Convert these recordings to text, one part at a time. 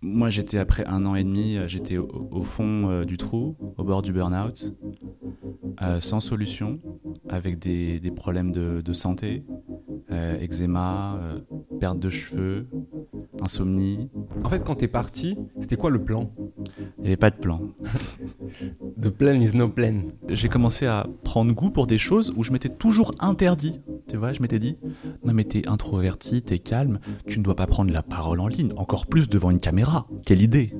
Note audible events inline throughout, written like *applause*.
Moi, j'étais après un an et demi, euh, j'étais au, au fond euh, du trou, au bord du burn-out, euh, sans solution, avec des, des problèmes de, de santé, euh, eczéma, perte de cheveux, insomnie. En fait, quand t'es parti, c'était quoi le plan? Il n'y avait pas de plan. *laughs* The plan is no plan. J'ai commencé à prendre goût pour des choses où je m'étais toujours interdit. Tu vois, je m'étais dit, non mais t'es introverti, t'es calme, tu ne dois pas prendre la parole en ligne, encore plus devant une caméra. Quelle idée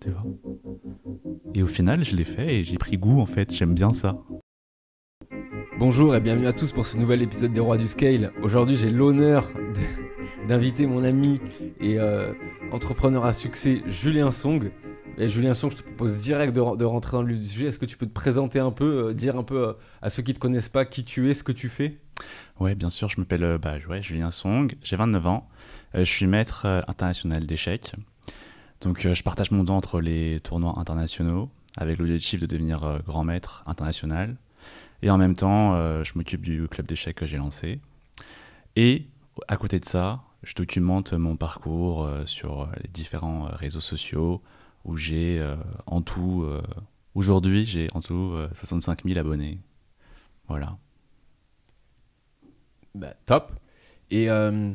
Tu vois Et au final, je l'ai fait et j'ai pris goût en fait, j'aime bien ça. Bonjour et bienvenue à tous pour ce nouvel épisode des Rois du Scale. Aujourd'hui, j'ai l'honneur d'inviter mon ami et euh, entrepreneur à succès Julien Song. Et Julien Song, je te propose direct de, rentrer dans le sujet. Est-ce que tu peux te présenter un peu, euh, dire un peu euh, à ceux qui te connaissent pas qui tu es, ce que tu fais? Ouais, bien sûr, je m'appelle euh, bah, ouais, Julien Song, j'ai 29 ans, euh, je suis maître euh, international d'échecs. Donc je partage mon temps entre les tournois internationaux avec l'objectif de devenir grand maître international. Et en même temps, je m'occupe du club d'échecs que j'ai lancé. Et à côté de ça, je documente mon parcours sur les différents réseaux sociaux où j'ai en tout, aujourd'hui, j'ai en tout euh, 65 000 abonnés. Voilà. Bah, top. Et euh,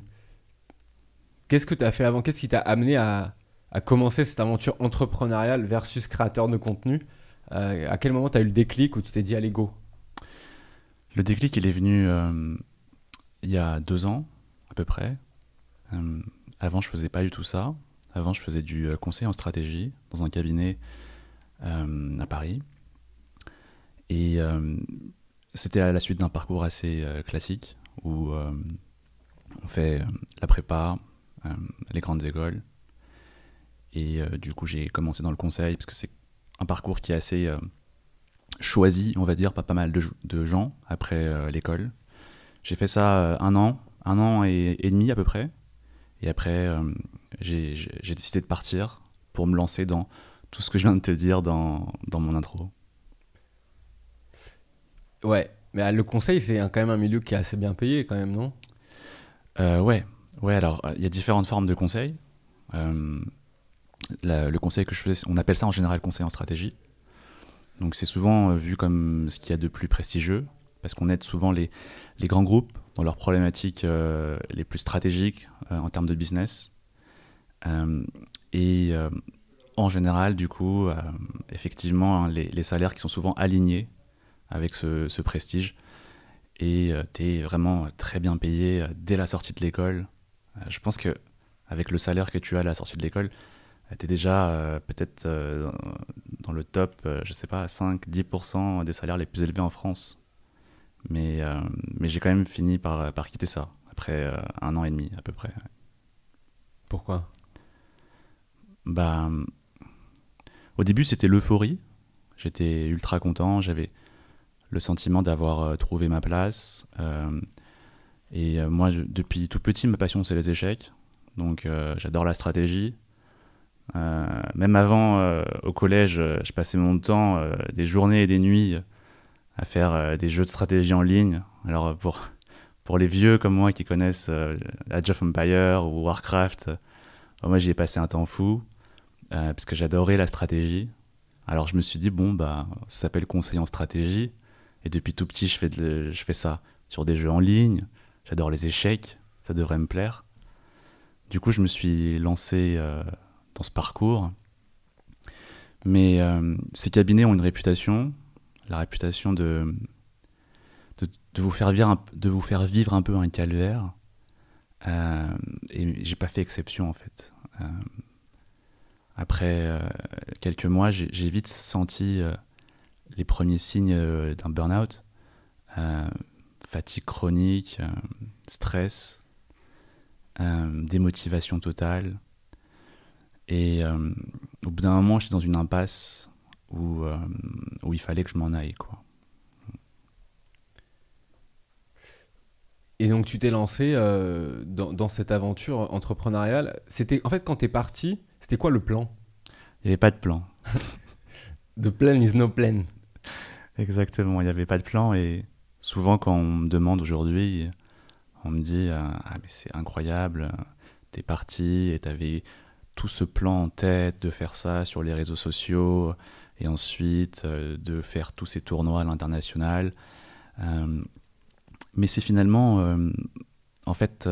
qu'est-ce que tu as fait avant? Qu'est-ce qui t'a amené à, commencer cette aventure entrepreneuriale versus créateur de contenu? Euh, À quel moment tu as eu le déclic où tu t'es dit allez go? Le déclic, il est venu euh, il y a deux ans, à peu près. Avant, je faisais pas du tout ça. Avant, je faisais du conseil en stratégie dans un cabinet à Paris. Et c'était à la suite d'un parcours assez classique où euh, on fait euh, la prépa, euh, les grandes écoles. Et du coup, j'ai commencé dans le conseil parce que c'est un parcours qui est assez choisi, on va dire, pas pas mal de, gens après l'école. J'ai fait ça un an, un an et, demi à peu près. Et après, j'ai décidé de partir pour me lancer dans tout ce que je viens de te dire dans, dans mon intro. Ouais, mais le conseil, c'est quand même un milieu qui est assez bien payé, quand même, non? Euh, ouais, ouais. Alors, euh, il y a différentes formes de conseils. Euh, la- le conseil que je fais, on appelle ça en général conseil en stratégie. Donc, c'est souvent euh, vu comme ce qu'il y a de plus prestigieux, parce qu'on aide souvent les, les grands groupes dans leurs problématiques euh, les plus stratégiques en termes de business. Et en général, du coup, effectivement, hein, les salaires qui sont souvent alignés avec ce, ce prestige et tu es vraiment très bien payé euh, dès la sortie de l'école. Euh, je pense que avec le salaire que tu as à la sortie de l'école, tu es déjà euh, peut-être euh, dans le top, euh, je sais pas, 5-10% des salaires les plus élevés en France. Mais, euh, mais j'ai quand même fini par, par quitter ça, après euh, un an et demi à peu près. Pourquoi? Bah, au début, c'était l'euphorie. J'étais ultra content. J'avais le sentiment d'avoir euh, trouvé ma place. Euh, et euh, moi, depuis tout petit, ma passion, c'est les échecs. Donc, j'adore la stratégie. Même avant, au collège, je passais mon temps, des journées et des nuits, à faire des jeux de stratégie en ligne. Alors, pour, pour les vieux comme moi qui connaissent euh, Age of Empire ou Warcraft, euh, moi, j'y ai passé un temps fou parce que j'adorais la stratégie. Alors je me suis dit, bon, bah, ça s'appelle conseil en stratégie. Et depuis tout petit, je fais, ça sur des jeux en ligne. J'adore les échecs, ça devrait me plaire. Du coup, je me suis lancé euh, dans ce parcours. Mais euh, ces cabinets ont une réputation, la réputation de, de, vous, faire vivre un, peu un calvaire. Euh, et j'ai pas fait exception en fait. Euh, après quelques mois, j'ai vite senti les premiers signes euh, d'un burn-out. Euh, fatigue chronique, euh, stress, démotivation totale. Et au bout d'un moment, j'étais dans une impasse où, où il fallait que je m'en aille. Quoi. Et donc, tu t'es lancé euh, dans, dans cette aventure entrepreneuriale. C'était, en fait, quand t'es parti, c'était quoi le plan? Il n'y avait pas de plan. *laughs* The plan is no plan. Exactement, il n'y avait pas de plan et souvent quand on me demande aujourd'hui, on me dit euh, ah mais c'est incroyable, t'es parti et t'avais tout ce plan en tête de faire ça sur les réseaux sociaux et ensuite euh, de faire tous ces tournois à l'international. Euh, mais c'est finalement, en fait,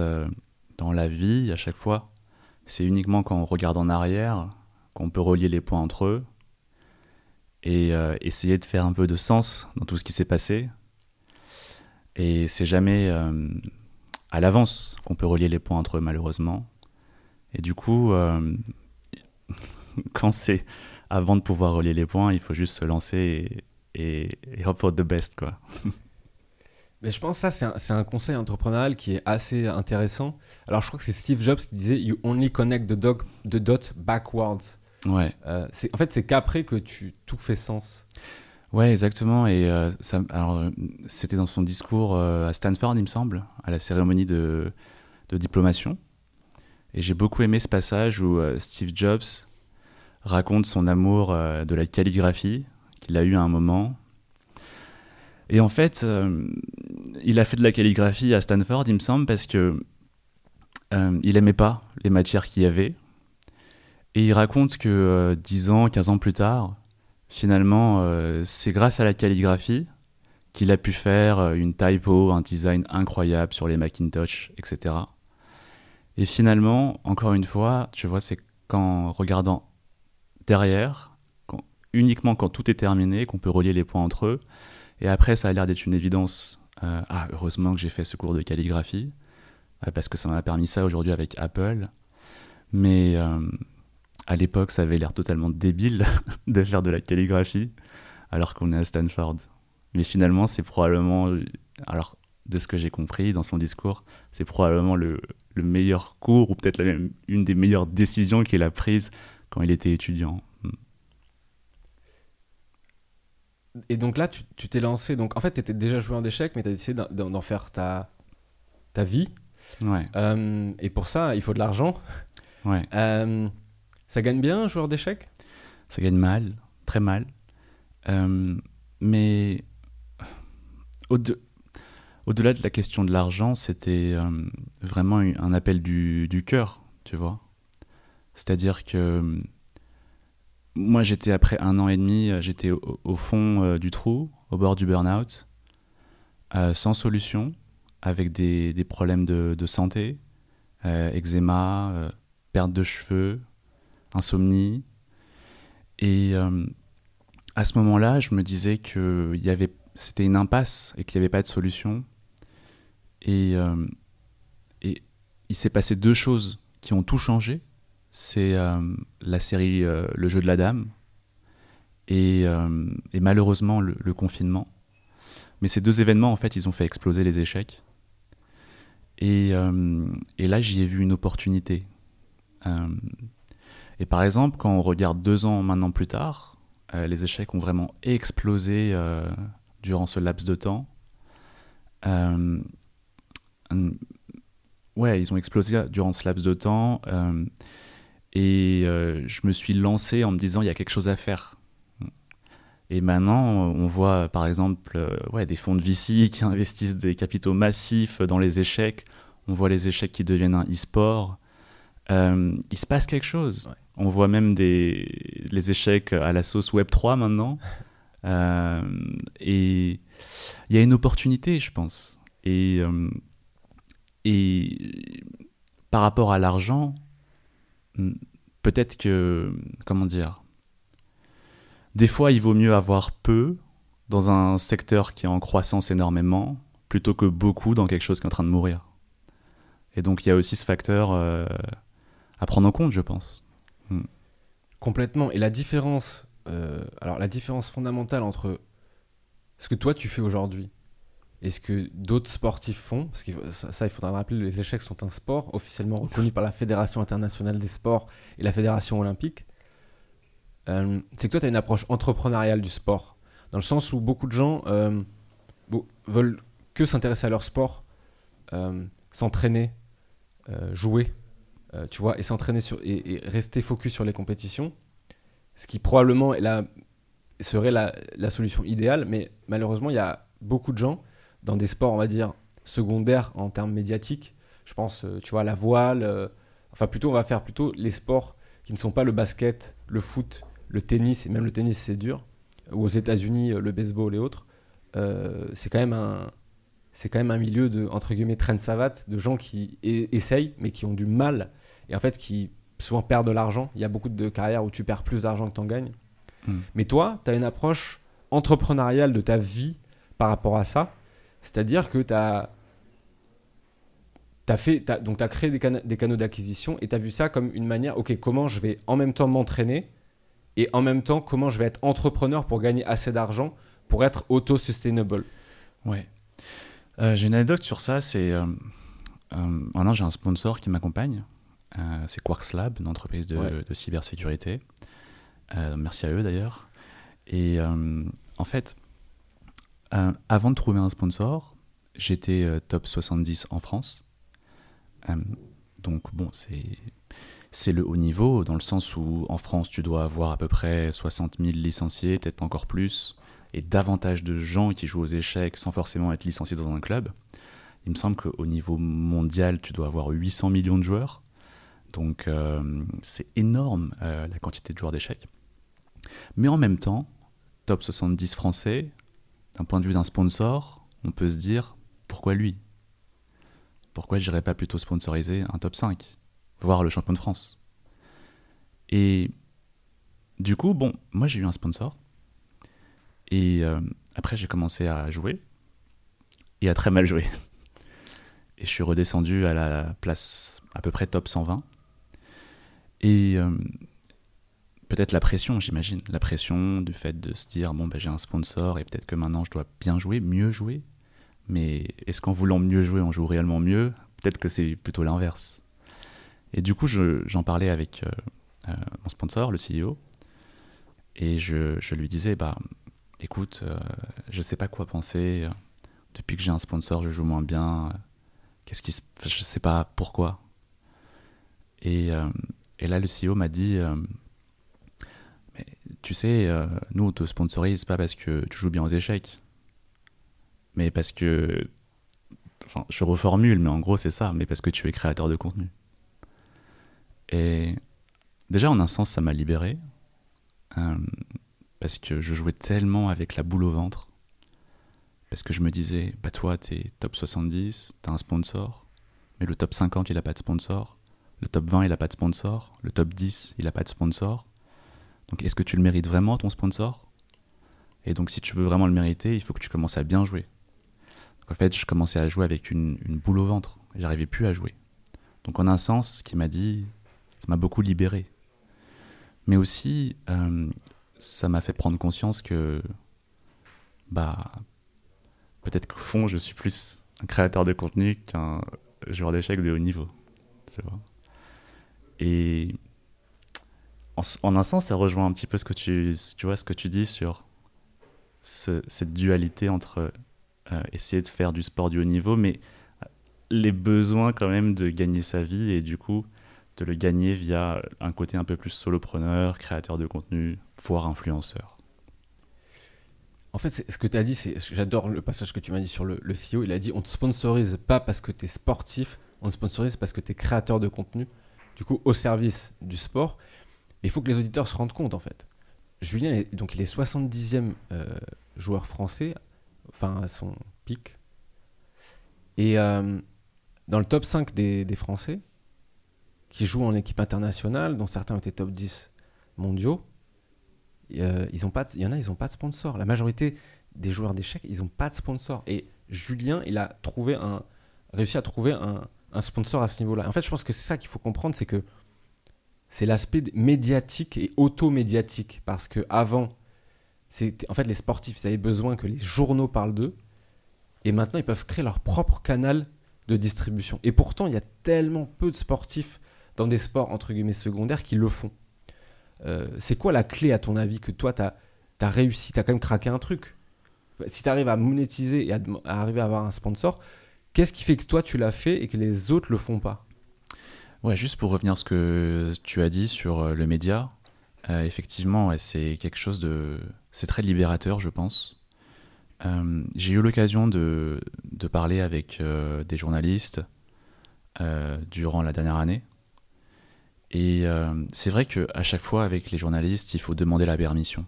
dans la vie, à chaque fois, c'est uniquement quand on regarde en arrière qu'on peut relier les points entre eux et essayer de faire un peu de sens dans tout ce qui s'est passé. Et c'est jamais à l'avance qu'on peut relier les points entre eux, malheureusement. Et du coup, *laughs* quand c'est avant de pouvoir relier les points, il faut juste se lancer et, et, hope for the best, quoi. *laughs* Mais je pense que ça, c'est un, conseil entrepreneurial qui est assez intéressant. Alors, je crois que c'est Steve Jobs qui disait You only connect the, dog, the dot backwards. Ouais. Euh, en fait, c'est qu'après que tu, tout fait sens. Ouais, exactement. Et euh, ça, alors, c'était dans son discours euh, à Stanford, il me semble, à la cérémonie de, de diplomation. Et j'ai beaucoup aimé ce passage où Steve Jobs raconte son amour euh, de la calligraphie qu'il a eu à un moment. Et en fait, euh, il a fait de la calligraphie à Stanford, il me semble, parce que euh, il aimait pas les matières qu'il y avait. Et il raconte que 10 ans, 15 ans plus tard, finalement, c'est grâce à la calligraphie qu'il a pu faire une typo, un design incroyable sur les Macintosh, etc. Et finalement, encore une fois, tu vois, c'est qu'en regardant derrière, uniquement quand tout est terminé, qu'on peut relier les points entre eux. Et après, ça a l'air d'être une évidence. Euh, ah, heureusement que j'ai fait ce cours de calligraphie, euh, parce que ça m'a permis ça aujourd'hui avec Apple. Mais euh, à l'époque, ça avait l'air totalement débile *laughs* de faire de la calligraphie, alors qu'on est à Stanford. Mais finalement, c'est probablement, alors de ce que j'ai compris dans son discours, c'est probablement le, le, meilleur cours, ou peut-être une des meilleures décisions qu'il a prises quand il était étudiant. Hmm. Et donc là, tu t'es lancé. Donc en fait, tu étais déjà joueur d'échecs, mais tu as décidé d'en faire ta, ta vie. Ouais. Euh, et pour ça, il faut de l'argent. Ouais. Euh, ça gagne bien, un joueur d'échecs? Ça gagne mal, très mal. Euh, mais au-delà de la question de l'argent, c'était vraiment un appel du, cœur, tu vois. C'est-à-dire que moi, j'étais après un an et demi, euh, j'étais au, fond euh, du trou, au bord du burn-out, euh, sans solution, avec des, problèmes de santé, eczéma, perte de cheveux, insomnie. Et à ce moment-là, je me disais que c'était une impasse et qu'il n'y avait pas de solution. Et, et il s'est passé deux choses qui ont tout changé c'est euh, la série euh, Le jeu de la dame et, euh, malheureusement le, confinement. Mais ces deux événements, en fait, ils ont fait exploser les échecs. Et, et là, j'y ai vu une opportunité. Et par exemple, quand on regarde deux ans maintenant plus tard, les échecs ont vraiment explosé durant ce laps de temps. ouais, ils ont explosé durant ce laps de temps. Et euh, je me suis lancé en me disant, il y a quelque chose à faire. Et maintenant, on voit par exemple euh, ouais, des fonds de VC qui *laughs* investissent des capitaux massifs dans les échecs. On voit les échecs qui deviennent un e-sport. Euh, il se passe quelque chose. On voit même des, les échecs à la sauce Web3 maintenant. *laughs* et il y a une opportunité, je pense. Et, et par rapport à l'argent, peut-être que, comment dire, des fois il vaut mieux avoir peu dans un secteur qui est en croissance énormément plutôt que beaucoup dans quelque chose qui est en train de mourir. Et donc il y a aussi ce facteur euh, à prendre en compte, je pense. Hmm. Complètement. Et la différence, euh, alors la différence fondamentale entre ce que toi tu fais aujourd'hui et ce que d'autres sportifs font, parce que ça, il faudra rappeler, les échecs sont un sport officiellement reconnu par la Fédération internationale des sports et la Fédération olympique, euh, c'est que toi, tu as une approche entrepreneuriale du sport, dans le sens où beaucoup de gens euh, veulent que s'intéresser à leur sport, s'entraîner, jouer, tu vois, et s'entraîner sur et, rester focus sur les compétitions, ce qui probablement est serait la, solution idéale, mais malheureusement, il y a beaucoup de gens dans des sports, on va dire, secondaires en termes médiatiques. Je pense, euh, tu vois, la voile. Euh, enfin, plutôt, on va faire plutôt les sports qui ne sont pas le basket, le foot, le tennis, et même le tennis c'est dur, ou aux États-Unis le baseball et autres, euh, c'est quand même un c'est quand même un milieu de entre guillemets traîne savate de gens qui essayent mais qui ont du mal et en fait qui souvent perdent de l'argent. Il y a beaucoup de carrières où tu perds plus d'argent que tu en gagnes. Hmm. Mais toi, tu as une approche entrepreneuriale de ta vie par rapport à ça. C'est-à-dire que tu as As fait, donc as créé des, des canaux d'acquisition et tu as vu ça comme une manière, ok, comment je vais en même temps m'entraîner et en même temps comment je vais être entrepreneur pour gagner assez d'argent pour être auto-sustainable. Ouais. Euh, j'ai une anecdote sur ça, c'est euh, euh, j'ai un sponsor qui m'accompagne, c'est Quarks Lab, une entreprise de, de cybersécurité. merci à eux d'ailleurs. Et en fait, avant de trouver un sponsor, j'étais top 70 en France. donc bon, c'est c'est le haut niveau, dans le sens où en France, tu dois avoir à peu près 60 000 licenciés, peut-être encore plus, et davantage de gens qui jouent aux échecs sans forcément être licenciés dans un club. Il me semble qu'au niveau mondial, tu dois avoir 800 millions de joueurs. Donc euh, c'est énorme euh, la quantité de joueurs d'échecs. Mais en même temps, top 70 français, d'un point de vue d'un sponsor, on peut se dire pourquoi lui? Pourquoi j'irais pas plutôt sponsoriser un top 5 Voir le champion de France? Et du coup, bon, moi j'ai eu un sponsor et euh, après, j'ai commencé à jouer et à très mal jouer. *laughs* Et je suis redescendu à la place à peu près top 120. Et euh, peut-être la pression, j'imagine. La pression du fait de se dire bon, ben, j'ai un sponsor et peut-être que maintenant je dois bien jouer, mieux jouer. Mais est-ce qu'en voulant mieux jouer, on joue réellement mieux? Peut-être que c'est plutôt l'inverse. Et du coup, j'en parlais avec euh, mon sponsor, le CEO, et je, je lui disais bah, écoute, euh, je sais pas quoi penser. Depuis que j'ai un sponsor, je joue moins bien. Qu'est-ce qui. Je sais pas pourquoi. Et, euh, et là, le CEO m'a dit euh, Tu sais, nous, on te sponsorise pas parce que tu joues bien aux échecs, mais parce que. Enfin, je reformule, mais en gros, c'est ça, mais parce que tu es créateur de contenu. Et déjà, en un sens, ça m'a libéré parce que je jouais tellement avec la boule au ventre. Parce que je me disais, bah toi, t'es top 70, t'as un sponsor, mais le top 50, il a pas de sponsor. Le top 20, il a pas de sponsor. Le top 10, il a pas de sponsor. Donc est-ce que tu le mérites vraiment, ton sponsor? Et donc si tu veux vraiment le mériter, il faut que tu commences à bien jouer. Donc en fait, je commençais à jouer avec une, boule au ventre. J'arrivais plus à jouer. Donc en un sens, ce qui m'a dit, ça m'a beaucoup libéré. Mais aussi, euh, ça m'a fait prendre conscience que bah peut-être qu'au fond je suis plus un créateur de contenu qu'un joueur d'échecs de haut niveau tu vois et en, un sens ça rejoint un petit peu ce que tu tu vois ce que tu dis sur cette dualité entre euh, essayer de faire du sport du haut niveau mais les besoins quand même de gagner sa vie et du coup de le gagner via un côté un peu plus solopreneur, créateur de contenu, voire influenceur. En fait, ce que tu as dit, c'est, j'adore le passage que tu m'as dit sur le, CEO. Il a dit on te sponsorise pas parce que tu es sportif, on te sponsorise parce que tu es créateur de contenu, du coup, au service du sport. il faut que les auditeurs se rendent compte, en fait. Julien, donc il est 70e euh, joueur français, enfin à son pic. Et euh, dans le top 5 des, des Français, qui jouent en équipe internationale, dont certains ont été top 10 mondiaux, euh, ils ont pas il y en a, ils n'ont pas de sponsor. La majorité des joueurs d'échecs, ils n'ont pas de sponsor. Et Julien, il a trouvé un, réussi à trouver un, un sponsor à ce niveau-là. En fait, je pense que c'est ça qu'il faut comprendre, c'est que c'est l'aspect médiatique et auto-médiatique. Parce que avant, en fait, les sportifs, ils avaient besoin que les journaux parlent d'eux. Et maintenant, ils peuvent créer leur propre canal de distribution. Et pourtant, il y a tellement peu de sportifs dans des sports entre guillemets secondaires qui le font. Euh, c'est quoi la clé à ton avis que toi tu as, réussi, tu as quand même craqué un truc? Si tu arrives à monétiser et à, arriver à avoir un sponsor, qu'est-ce qui fait que toi tu l'as fait et que les autres le font pas? Ouais, juste pour revenir à ce que tu as dit sur euh, le média, euh, effectivement, c'est quelque chose de. C'est très libérateur, je pense. J'ai eu l'occasion de, de, parler avec des journalistes durant la dernière année Et euh, c'est vrai qu'à chaque fois, avec les journalistes, il faut demander la permission.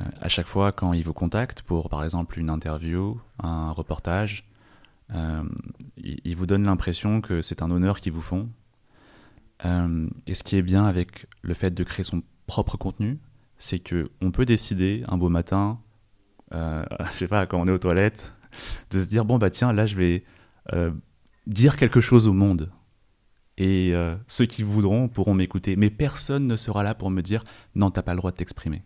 Euh, euh, à chaque fois, quand ils vous contactent pour, par exemple, une interview, un reportage, ils, ils, vous donnent l'impression que c'est un honneur qu'ils vous font. et ce qui est bien avec le fait de créer son propre contenu, c'est que on peut décider un beau matin, *laughs* je sais pas, quand on est aux toilettes, de se dire bon bah tiens, là je vais dire quelque chose au monde et euh, ceux qui voudront pourront m'écouter. Mais personne ne sera là pour me dire non, t'as pas le droit de t'exprimer.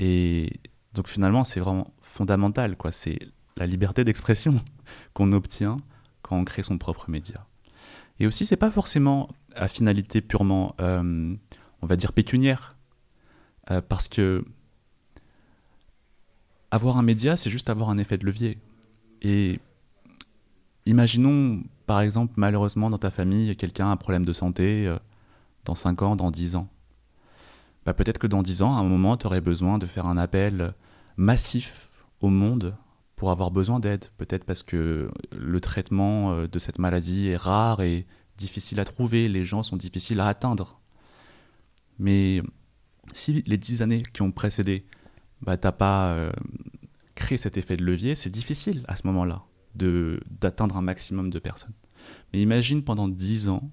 Et donc finalement, c'est vraiment fondamental, quoi. C'est la liberté d'expression *laughs* qu'on obtient quand on crée son propre média. Et aussi, c'est pas forcément à finalité purement, euh, on va dire, pécuniaire. Euh, parce que avoir un média, c'est juste avoir un effet de levier. Et imaginons par exemple, malheureusement, dans ta famille, quelqu'un a un problème de santé euh, dans 5 ans, dans 10 ans. Bah, peut-être que dans 10 ans, à un moment, tu aurais besoin de faire un appel massif au monde pour avoir besoin d'aide. Peut-être parce que le traitement euh, de cette maladie est rare et difficile à trouver, les gens sont difficiles à atteindre. Mais si les 10 années qui ont précédé, bah, tu n'as pas euh, créé cet effet de levier, c'est difficile à ce moment-là d'atteindre un maximum de personnes. Mais imagine pendant 10 ans,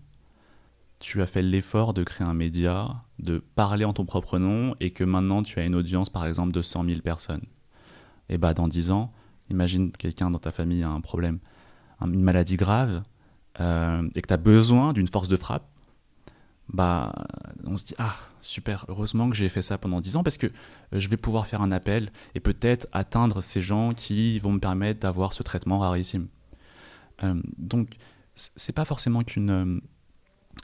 tu as fait l'effort de créer un média, de parler en ton propre nom, et que maintenant tu as une audience par exemple de 100 000 personnes. Et bah dans 10 ans, imagine quelqu'un dans ta famille a un problème, une maladie grave, euh, et que tu as besoin d'une force de frappe bah, on se dit ah super, heureusement que j'ai fait ça pendant 10 ans parce que euh, je vais pouvoir faire un appel et peut-être atteindre ces gens qui vont me permettre d'avoir ce traitement rarissime. Euh, donc c'est pas forcément qu'une euh,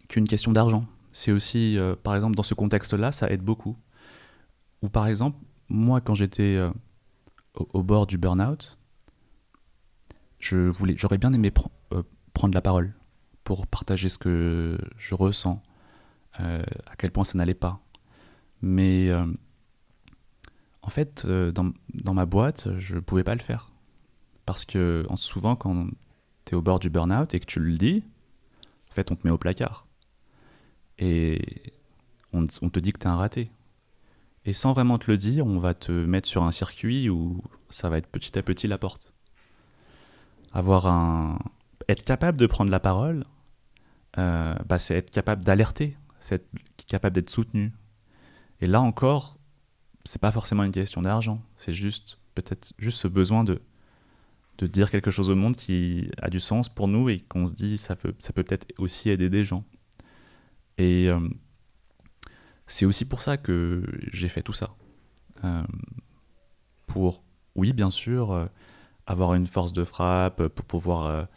qu'une question d'argent. C'est aussi, par exemple, dans ce contexte-là, ça aide beaucoup. Ou par exemple, moi, quand j'étais au, au, bord du burn-out, je voulais, j'aurais bien aimé prendre la parole pour partager ce que je ressens, euh, à quel point ça n'allait pas. Mais euh, en fait, euh, dans, dans, ma boîte, je ne pouvais pas le faire. Parce que souvent, quand tu es au bord du burn-out et que tu le dis, en fait, on te met au placard. Et on, te dit que tu es un raté. Et sans vraiment te le dire, on va te mettre sur un circuit où ça va être petit à petit la porte. Avoir un... Être capable de prendre la parole, euh, bah, c'est être capable d'alerter c'est être capable d'être soutenu. Et là encore, c'est pas forcément une question d'argent, c'est juste peut-être juste ce besoin de, de dire quelque chose au monde qui a du sens pour nous et qu'on se dit ça peut, ça peut peut-être aussi aider des gens. Et euh, c'est aussi pour ça que j'ai fait tout ça. Euh, pour, oui, bien sûr, euh, avoir une force de frappe, pour pouvoir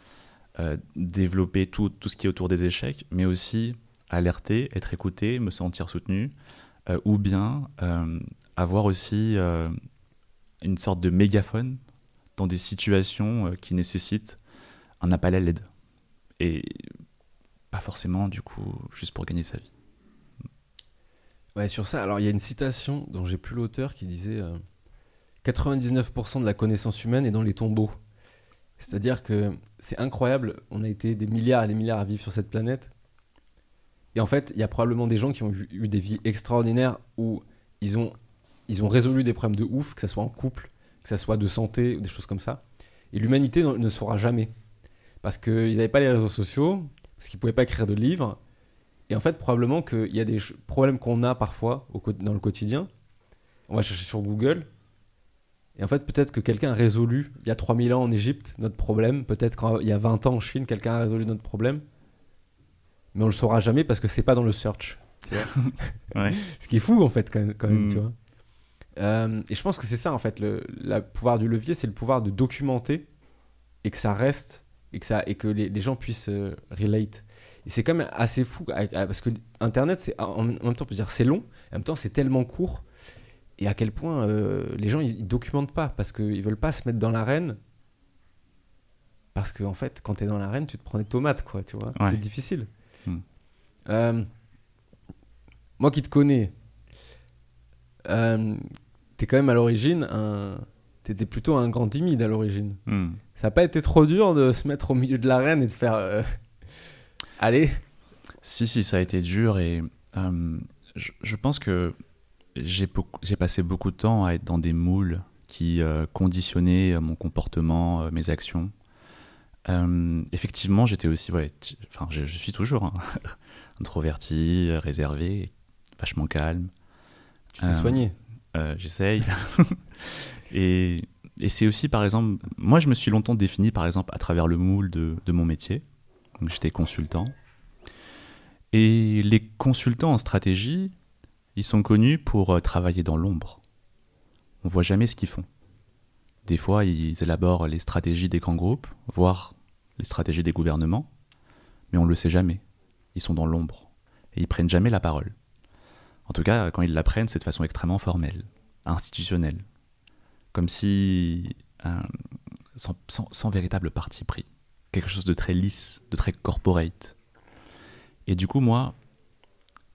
développer tout, tout ce qui est autour des échecs, mais aussi alerter, être écouté, me sentir soutenu, ou bien avoir aussi une sorte de mégaphone dans des situations qui nécessitent un appel à l'aide. Et forcément, du coup, juste pour gagner sa vie. Ouais, sur ça, alors il y a une citation dont j'ai plus l'auteur qui disait 99% de la connaissance humaine est dans les tombeaux. C'est-à-dire que c'est incroyable, on a été des milliards et des milliards à vivre sur cette planète, et en fait, il y a probablement des gens qui ont eu, des vies extraordinaires où ils ont, ils ont résolu des problèmes de ouf, que ce soit en couple, que ce soit de santé ou des choses comme ça. Et l'humanité ne saura jamais. Parce qu'ils n'avaient pas les réseaux sociaux, parce qu'ils ne pouvaient pas écrire de livres. Et en fait, probablement qu'il y a des problèmes qu'on a parfois au, dans le quotidien. On va chercher sur Google. Et en fait, peut-être que quelqu'un a résolu, il y a 3000 ans en Égypte, notre problème. Peut-être qu'il y a 20 ans en Chine, quelqu'un a résolu notre problème mais on le saura jamais parce que c'est pas dans le search. *laughs* *laughs* Ce qui est fou en fait quand même, mm. vois. Euh, et je pense que c'est ça en fait, le pouvoir du levier, c'est le pouvoir de documenter et que ça reste et que, ça, et que les, gens puissent euh, relate. Et c'est quand même assez fou parce que Internet, c'est en, même temps, on peut dire c'est long, en même temps c'est tellement court et à quel point euh, les gens ils, documentent pas parce qu'ils veulent pas se mettre dans l'arène. Parce que en fait, quand tu es dans l'arène, tu te prends des tomates, quoi, tu vois. C'est difficile. Euh, moi qui te connais, euh, t'es quand même à l'origine un. T'étais plutôt un grand timide à l'origine. Hmm. Ça n'a pas été trop dur de se mettre au milieu de l'arène et de faire. Euh, *laughs* Allez. Si, si, ça a été dur et euh, je, je pense que j'ai passé beaucoup de temps à être dans des moules qui euh, conditionnaient mon comportement, mes actions. Effectivement, j'étais aussi, ouais, enfin, je, je suis toujours hein, *laughs* introverti, réservé, vachement calme. Tu t'es soigné? J'essaye. *laughs* et c'est aussi, par exemple, moi, je me suis longtemps défini, par exemple, à travers le moule de, mon métier. J'étais consultant. Et les consultants en stratégie, ils sont connus pour euh, travailler dans l'ombre. On voit jamais ce qu'ils font. Des fois, ils élaborent les stratégies des grands groupes, voire les stratégies des gouvernements, mais on ne le sait jamais. Ils sont dans l'ombre. Et ils prennent jamais la parole. En tout cas, quand ils la prennent, c'est de façon extrêmement formelle, institutionnelle. Comme si. euh, sans, véritable parti pris. Quelque chose de très lisse, de très corporate. Et du coup, moi,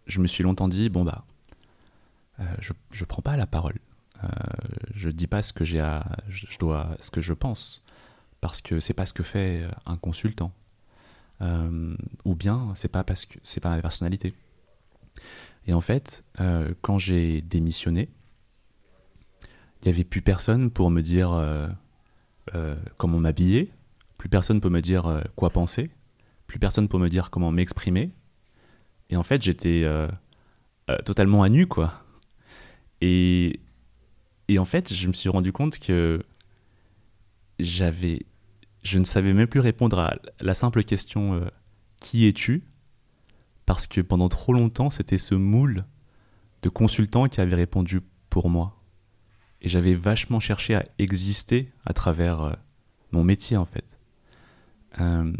je me suis longtemps dit bon, bah, euh, je, je prends pas la parole. Euh, je dis pas ce que j'ai à. Je, je dois. ce que je pense. Parce que c'est pas ce que fait un consultant. Euh, ou bien, c'est pas parce que c'est pas ma personnalité. Et en fait, quand j'ai démissionné, il n'y avait plus personne pour me dire euh, euh, comment m'habiller, plus personne pour me dire euh, quoi penser, plus personne pour me dire comment m'exprimer. Et en fait, j'étais totalement à nu, quoi. Et, et en fait, je me suis rendu compte que j'avais, je ne savais même plus répondre à la simple question qui es-tu? Parce que pendant trop longtemps, c'était ce moule de consultant qui avait répondu pour moi. Et j'avais vachement cherché à exister à travers euh, mon métier, en fait. Euh,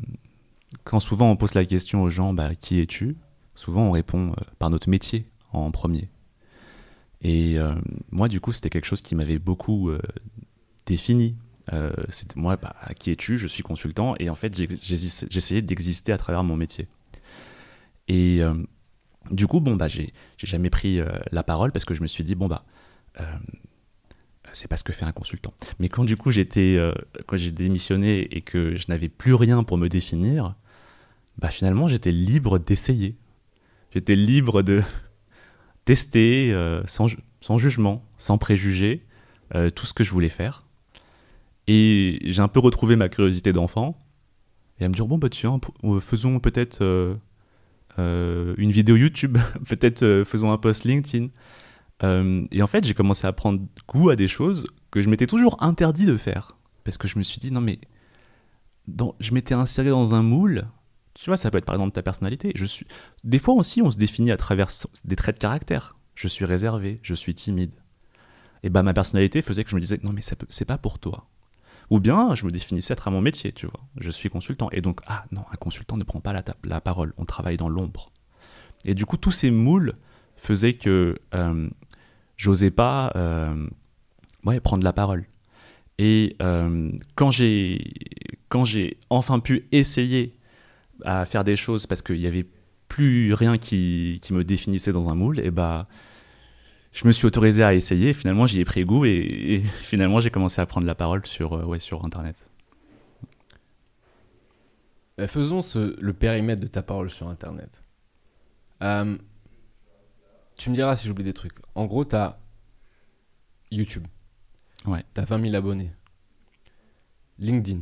quand souvent on pose la question aux gens, bah, qui es-tu? Souvent on répond euh, par notre métier en premier. Et moi, du coup, c'était quelque chose qui m'avait beaucoup défini. C'était moi, bah, qui es-tu? Je suis consultant. Et en fait, j'essayais d'exister à travers mon métier. Et du coup, bon, bah, j'ai jamais pris la parole parce que je me suis dit, bon, bah, c'est pas ce que fait un consultant. Mais quand du coup, j'étais, euh, quand j'ai démissionné et que je n'avais plus rien pour me définir, bah, finalement, j'étais libre d'essayer. J'étais libre de *laughs* tester euh, sans, ju- sans jugement, sans préjugés, euh, tout ce que je voulais faire. Et j'ai un peu retrouvé ma curiosité d'enfant. Et à me dire, bon, bah, tiens, faisons peut-être. une vidéo YouTube, *laughs* peut-être faisons un post LinkedIn. Euh, et en fait, j'ai commencé à prendre goût à des choses que je m'étais toujours interdit de faire. Parce que je me suis dit, non mais, je m'étais inséré dans un moule. Tu vois, ça peut être par exemple ta personnalité. Je suis... Des fois aussi, on se définit à travers des traits de caractère. Je suis réservé, je suis timide. Et bah ma personnalité faisait que je me disais, non mais ça peut- c'est pas pour toi. Ou bien je me définissais à travers mon métier, tu vois. Je suis consultant. Et donc, ah non, un consultant ne prend pas la parole. On travaille dans l'ombre. Et du coup, tous ces moules faisaient que euh, j'osais pas euh, ouais, prendre la parole. Et euh, quand j'ai quand j'ai enfin pu essayer à faire des choses parce qu'il n'y avait plus rien qui, qui me définissait dans un moule, et bah je me suis autorisé à essayer. Finalement, j'y ai pris goût et, *laughs* finalement, j'ai commencé à prendre la parole sur, euh, ouais, sur Internet. Faisons ce- le périmètre de ta parole sur Internet. Tu me diras si j'oublie des trucs. En gros, tu as YouTube. Ouais. Tu as 20 000 abonnés. LinkedIn.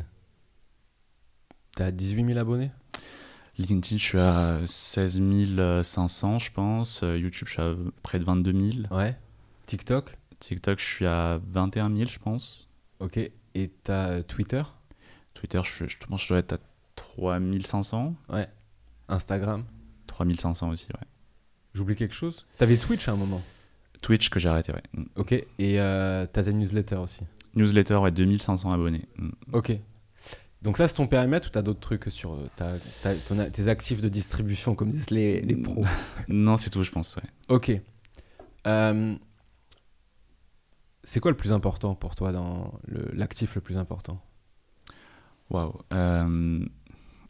Tu as 18 000 abonnés? LinkedIn, je suis à 16 500, je pense. Euh, YouTube, je suis à près de 22 000. Ouais. TikTok? TikTok, je suis à 21 000, je pense. Ok. Et tu as Twitter? Twitter, je, je pense que je dois être à 3500. Ouais. Instagram? 3500 aussi, ouais. J'oublie quelque chose. T'avais Twitch à un moment. Twitch que j'ai arrêté, ouais. Mm. Ok. Et euh, t'as ta newsletter aussi. Newsletter, ouais, 2500 abonnés. Mm. Ok. Donc ça, c'est ton périmètre ou t'as d'autres trucs sur euh, ta- ta- ton- tes actifs de distribution, comme disent les, les pros? *laughs* Non, c'est tout, je pense, ouais. Ok. Euh, c'est quoi le plus important pour toi dans le- l'actif le plus important? Waouh. Euh,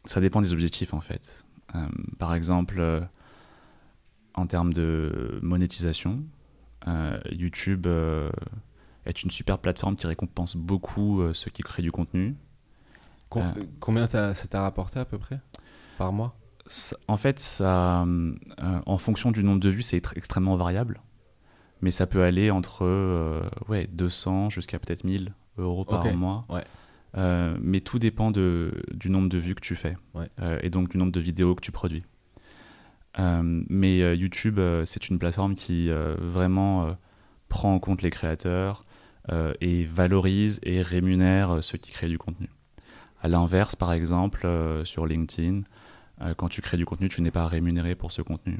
ça dépend des objectifs, en fait. Euh, par exemple, euh, en termes de monétisation, euh, YouTube euh, est une super plateforme qui récompense beaucoup euh, ceux qui créent du contenu. Com-. Combien ça t'a rapporté à peu près par mois? En fait, ça, euh, en fonction du nombre de vues, c'est ex- extrêmement variable. Mais ça peut aller entre euh, ouais, 200 jusqu'à peut-être 1000 euros par mois. ouais. Euh, mais tout dépend de, du nombre de vues que tu fais. Ouais. Et donc du nombre de vidéos que tu produis. Euh, mais euh, YouTube, euh, c'est une plateforme qui vraiment prend en compte les créateurs et valorise et rémunère ceux qui créent du contenu. À l'inverse, par exemple, sur LinkedIn, quand tu crées du contenu, tu n'es pas rémunéré pour ce contenu.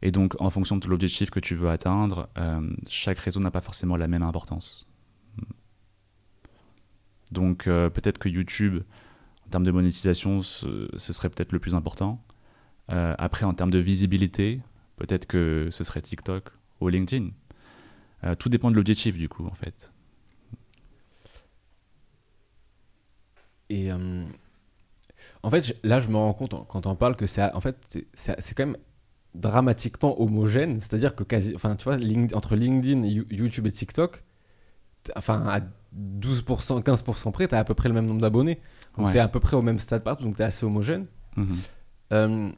Et donc, en fonction de l'objectif que tu veux atteindre, chaque réseau n'a pas forcément la même importance. Donc, peut-être que YouTube, en termes de monétisation, ce serait peut-être le plus important. Euh, après, en termes de visibilité, peut-être que ce serait TikTok ou LinkedIn. Euh, tout dépend de l'objectif, du coup, en fait. Et euh, en fait, là, je me rends compte quand on parle que c'est en fait, c'est- quand même dramatiquement homogène. C'est-à-dire que quasi, enfin, tu vois, Link- entre LinkedIn, You- YouTube et TikTok, enfin, à 12%, 15% près, tu as à peu près le même nombre d'abonnés. Donc, Ouais. tu es à peu près au même stade partout, donc tu es assez homogène. Euh,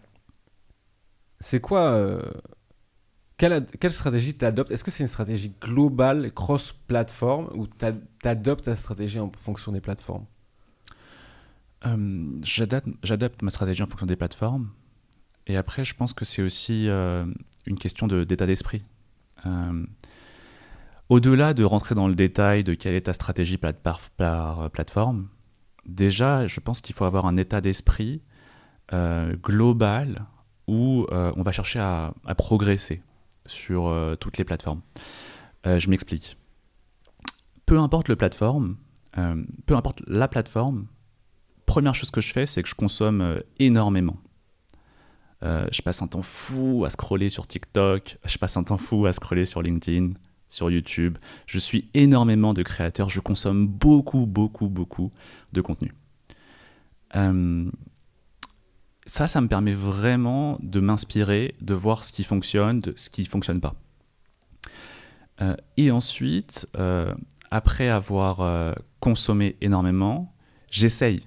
c'est quoi euh, quelle, quelle stratégie tu adoptes Est-ce que c'est une stratégie globale, cross-plateforme, ou tu adoptes ta stratégie en fonction des plateformes? Euh, J'adapte ma stratégie en fonction des plateformes. Et après, je pense que c'est aussi euh, une question d'état d'esprit. Au-delà de rentrer dans le détail de quelle est ta stratégie plate- par, par, euh, plateforme, déjà, je pense qu'il faut avoir un état d'esprit global où euh, on va chercher à, progresser sur euh, toutes les plateformes. Euh, je m'explique. Peu importe le plateforme, peu importe la plateforme, première chose que je fais, c'est que je consomme énormément. Je passe un temps fou à scroller sur TikTok, je passe un temps fou à scroller sur LinkedIn, sur YouTube. Je suis énormément de créateurs, je consomme beaucoup, beaucoup, beaucoup de contenu. Ça, ça me permet vraiment de m'inspirer, de voir ce qui fonctionne, ce qui ne fonctionne pas. Euh, et ensuite, euh, après avoir euh, consommé énormément, j'essaye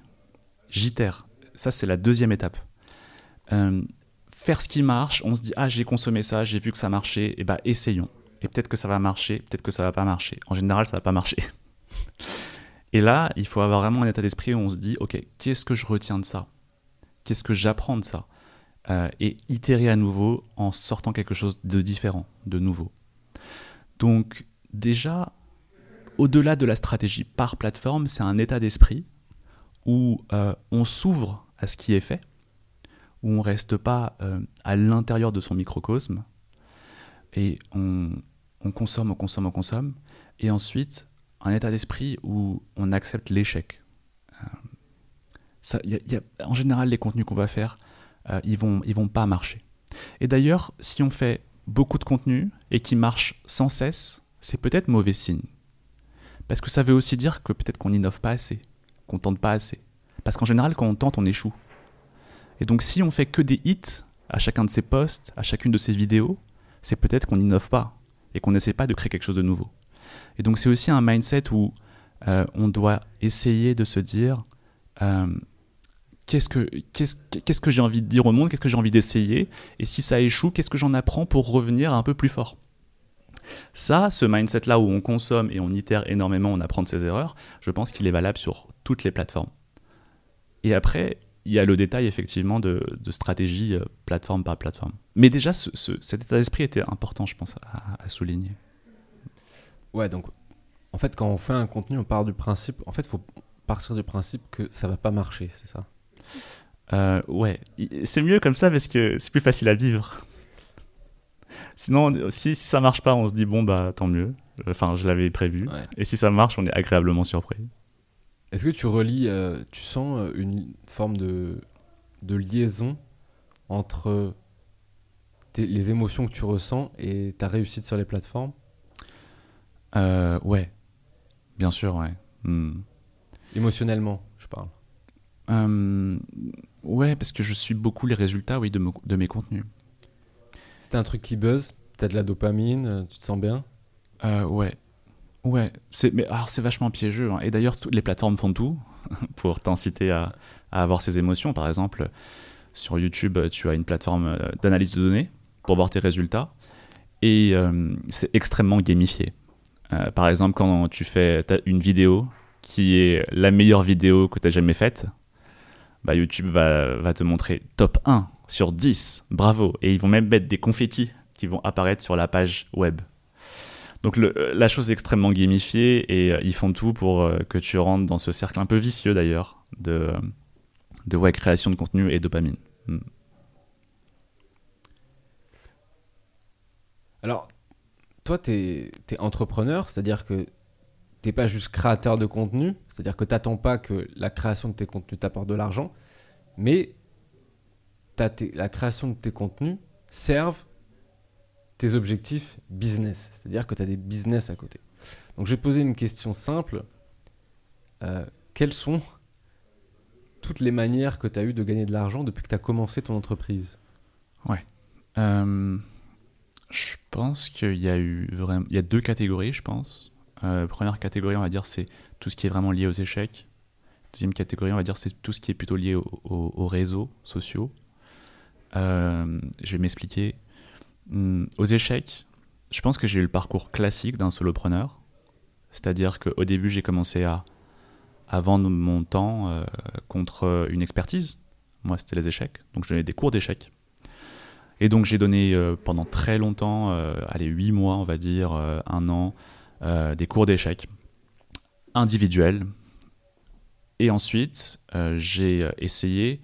j'itère. Ça, c'est la deuxième étape. Faire ce qui marche, on se dit, ah, j'ai consommé ça, j'ai vu que ça marchait, et bah, essayons. Et peut-être que ça va marcher, peut-être que ça va pas marcher. En général, ça va pas marcher. *laughs* et là, il faut avoir vraiment un état d'esprit où on se dit, ok, qu'est-ce que je retiens de ça? Qu'est-ce que j'apprends de ça Euh, Et itérer à nouveau en sortant quelque chose de différent, de nouveau. Donc, déjà, au-delà de la stratégie par plateforme, c'est un état d'esprit où euh, on s'ouvre à ce qui est fait, où on reste pas euh, à l'intérieur de son microcosme, et on consomme, on consomme, on consomme, et ensuite un état d'esprit où on accepte l'échec. En général, les contenus qu'on va faire, euh, ils vont, ils vont pas marcher. Et d'ailleurs, si on fait beaucoup de contenu et qui marche sans cesse, c'est peut-être mauvais signe. Parce que ça veut aussi dire que peut-être qu'on n'innove pas assez qu'on tente pas assez. Parce qu'en général, quand on tente, on échoue. Et donc, si on fait que des hits à chacun de ses posts, à chacune de ses vidéos, c'est peut-être qu'on n'innove pas et qu'on n'essaie pas de créer quelque chose de nouveau. Et donc, c'est aussi un mindset où euh, on doit essayer de se dire euh, qu'est-ce que, qu'est-ce, qu'est-ce que j'ai envie de dire au monde, qu'est-ce que j'ai envie d'essayer, et si ça échoue, qu'est-ce que j'en apprends pour revenir un peu plus fort? Ça, ce mindset-là où on consomme et on itère énormément, on apprend de ses erreurs, je pense qu'il est valable sur toutes les plateformes. Et après, il y a le détail effectivement de, stratégie euh, plateforme par plateforme. Mais déjà, ce- ce- cet état d'esprit était important, je pense, à, à souligner. Ouais, donc en fait, quand on fait un contenu, on part du principe. En fait, il faut partir du principe que ça va pas marcher, c'est ça? Euh, ouais, c'est mieux comme ça parce que c'est plus facile à vivre. Sinon, si, si ça marche pas, on se dit bon bah tant mieux. Enfin, je l'avais prévu. Ouais. Et si ça marche, on est agréablement surpris. Est-ce que tu relis, euh, tu sens euh, une forme de, de liaison entre les émotions que tu ressens et ta réussite sur les plateformes? Euh, ouais, bien sûr, ouais. Hmm. Émotionnellement? Euh, ouais, parce que je suis beaucoup les résultats, oui, de, mes contenus. C'était un truc qui buzz, t'as de la dopamine, euh, tu te sens bien? Euh, ouais, ouais. C'est, mais alors c'est vachement piégeux. hein. Et d'ailleurs, les plateformes font tout *laughs* pour t'inciter à, à avoir ces émotions. Par exemple, Sur YouTube, tu as une plateforme d'analyse de données pour voir tes résultats. Et c'est extrêmement gamifié. par exemple, quand tu fais une vidéo qui est la meilleure vidéo que tu as jamais faite, bah, YouTube va, te montrer top 1 sur 10, bravo. Et ils vont même mettre des confettis qui vont apparaître sur la page web. Donc le, la chose est extrêmement gamifiée et euh, ils font tout pour euh, que tu rentres dans ce cercle un peu vicieux d'ailleurs de, de création de contenu et dopamine. Hmm. Alors, toi, tu es, entrepreneur, c'est-à-dire que t'es pas juste créateur de contenu, c'est-à-dire que tu n'attends pas que la création de tes contenus t'apporte de l'argent, mais la création de tes contenus serve tes objectifs business, c'est-à-dire que tu as des business à côté. Donc je vais poser une question simple. Euh, quelles sont toutes les manières que tu as eu de gagner de l'argent depuis que tu as commencé ton entreprise? Ouais. Euh, je pense qu'il y a eu vraiment... Il y a deux catégories, je pense. Euh, première catégorie, on va dire, c'est tout ce qui est vraiment lié aux échecs. Deuxième catégorie, on va dire, c'est tout ce qui est plutôt lié aux réseaux sociaux. Euh, je vais m'expliquer. Hmm, aux échecs, je pense que j'ai eu le parcours classique d'un solopreneur. C'est-à-dire qu'au début, j'ai commencé à, vendre mon temps euh, contre une expertise. Moi, c'était les échecs. Donc, je donnais des cours d'échecs. Et donc, j'ai donné pendant très longtemps, allez, 8 mois, on va dire, un an, euh, des cours d'échecs individuels. Et ensuite, euh, j'ai essayé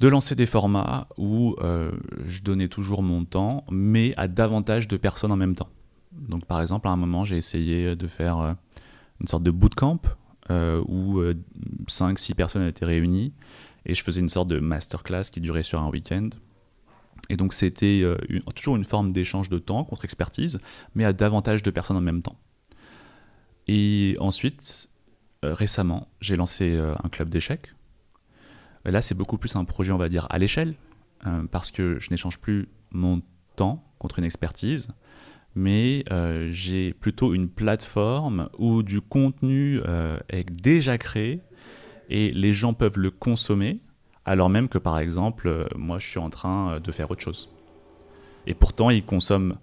de lancer des formats où euh, je donnais toujours mon temps, mais à davantage de personnes en même temps. Donc par exemple, à un moment, j'ai essayé de faire une sorte de bootcamp où 5-6 personnes étaient réunies et je faisais une sorte de masterclass qui durait sur un week-end. Et donc c'était toujours une forme d'échange de temps contre expertise, mais à davantage de personnes en même temps. Et ensuite, euh, récemment, j'ai lancé euh, un club d'échecs. Là, c'est beaucoup plus un projet, on va dire, à l'échelle, euh, parce que je n'échange plus mon temps contre une expertise, mais j'ai plutôt une plateforme où du contenu est déjà créé et les gens peuvent le consommer, alors même que, par exemple, moi, je suis en train de faire autre chose. Et pourtant, ils consomment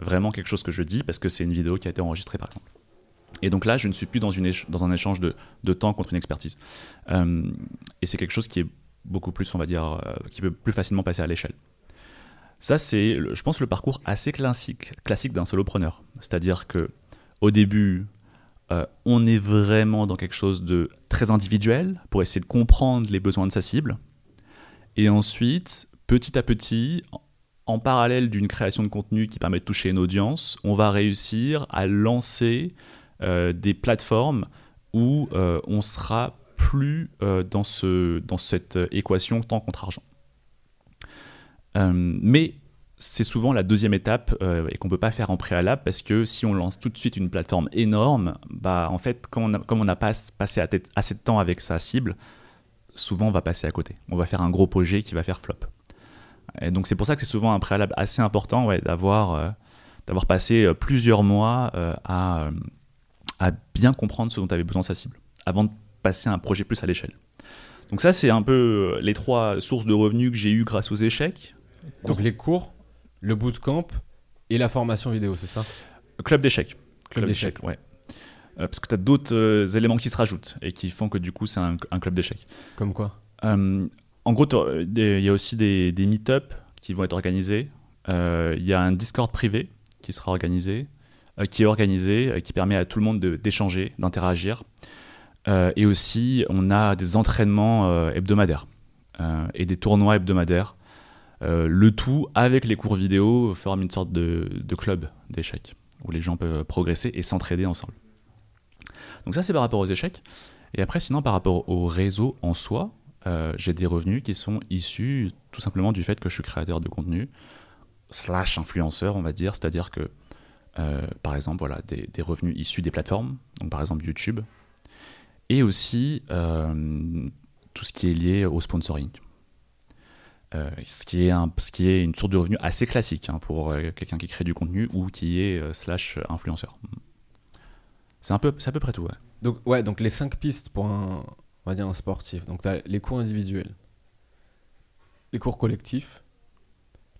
vraiment quelque chose que je dis parce que c'est une vidéo qui a été enregistrée, par exemple. Et donc là, je ne suis plus dans, une dans un échange de, de, temps contre une expertise. Euh, et c'est quelque chose qui est beaucoup plus, on va dire, euh, qui peut plus facilement passer à l'échelle. Ça, c'est, je pense, le parcours assez classique, classique d'un solopreneur. C'est-à-dire que au début, euh, on est vraiment dans quelque chose de très individuel pour essayer de comprendre les besoins de sa cible. Et ensuite, petit à petit, en parallèle d'une création de contenu qui permet de toucher une audience, on va réussir à lancer euh, des plateformes où euh, on sera plus euh, dans, ce, dans cette équation temps contre argent. mais c'est souvent la deuxième étape et qu'on ne peut pas faire en préalable parce que si on lance tout de suite une plateforme énorme, bah, en fait, comme on n'a pas passé assez de temps avec sa cible, souvent on va passer à côté. On va faire un gros projet qui va faire flop. Et donc c'est pour ça que c'est souvent un préalable assez important ouais, d'avoir passé plusieurs mois à, bien comprendre ce dont avait besoin sa cible, avant de passer un projet plus à l'échelle. Donc ça, c'est un peu euh, les trois sources de revenus que j'ai eues grâce aux échecs. Donc les cours, le bootcamp et la formation vidéo, c'est ça? Club d'échecs. Club, d'échecs, ouais. Euh, parce que tu as d'autres euh, éléments qui se rajoutent et qui font que du coup, c'est un, club d'échecs. Comme quoi? En gros, il y a aussi des, des meet-up qui vont être organisés. Il y a un Discord privé qui sera organisé. Euh, qui est organisé, euh, qui permet à tout le monde d'échanger, d'interagir. Euh, et aussi, on a des entraînements hebdomadaires et des tournois hebdomadaires. Le tout, avec les cours vidéo, forme une sorte de, club d'échecs où les gens peuvent progresser et s'entraider ensemble. Donc ça, c'est par rapport aux échecs. Et après, sinon, par rapport au réseau en soi, j'ai des revenus qui sont issus tout simplement du fait que je suis créateur de contenu, slash influenceur, on va dire, c'est-à-dire que euh, par exemple, voilà, des, revenus issus des plateformes, donc par exemple YouTube, et aussi euh, tout ce qui est lié au sponsoring. Euh, ce, qui est un, ce qui est une source de revenus assez classique hein, pour quelqu'un qui crée du contenu ou qui est slash influenceur. C'est un peu, à peu près tout. Ouais. Donc ouais, donc les cinq pistes pour un, on va dire un sportif. Donc tu as les cours individuels, les cours collectifs.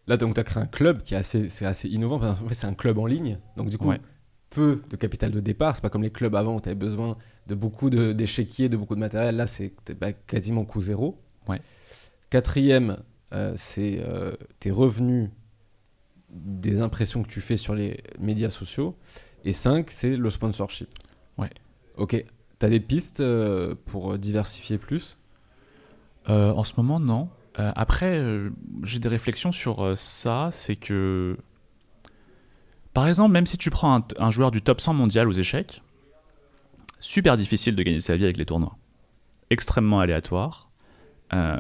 Là, donc, tu as créé un club qui est assez, c'est assez innovant. Parce qu'en fait, c'est un club en ligne. Donc, du coup, Ouais. peu de capital de départ. C'est pas comme les clubs avant où tu avais besoin de beaucoup de- d'échiquiers, de, beaucoup de matériel. Là, c'est bah, quasiment coût zéro. Ouais. Quatrième, euh, c'est euh, tes revenus des impressions que tu fais sur les médias sociaux. Et cinq, c'est le sponsorship. Ouais. Ok. Tu as des pistes euh, pour diversifier plus? Euh, en ce moment, non. Euh, après, euh, j'ai des réflexions sur euh, ça. C'est que, par exemple, même si tu prends un, un joueur du top 100 mondial aux échecs, super difficile de gagner sa vie avec les tournois. Extrêmement aléatoire. Euh,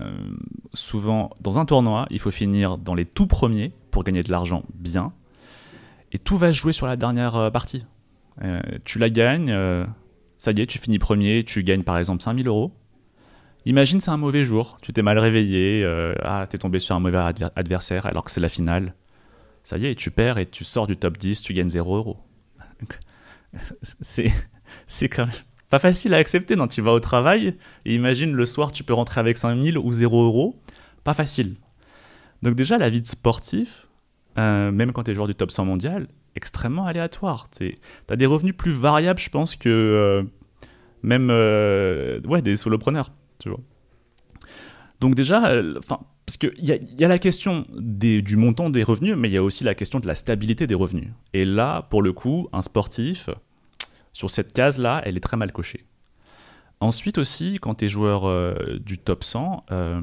souvent, dans un tournoi, il faut finir dans les tout premiers pour gagner de l'argent bien. Et tout va jouer sur la dernière euh, partie. Euh, tu la gagnes, ça y est, tu finis premier, tu gagnes par exemple 5000 euros. Imagine c'est un mauvais jour, tu t'es mal réveillé, euh, ah, t'es tombé sur un mauvais adver- adversaire alors que c'est la finale. Ça y est, tu perds et tu sors du top 10, tu gagnes 0 euros. *laughs* C'est quand même pas facile à accepter. Non, tu vas au travail et imagine le soir tu peux rentrer avec 5000 ou 0 euros. Pas facile. Donc déjà la vie de sportif, euh, même quand tu es joueur du top 100 mondial, extrêmement aléatoire. Tu as des revenus plus variables, je pense, que euh, même euh, ouais, des solopreneurs. Tu vois. Donc déjà, enfin, parce qu'il y y a la question des, du montant des revenus, mais il y a aussi la question de la stabilité des revenus. Et là, pour le coup, un sportif, sur cette case-là, elle est très mal cochée. Ensuite aussi, quand tu es joueur euh, du top 100, euh,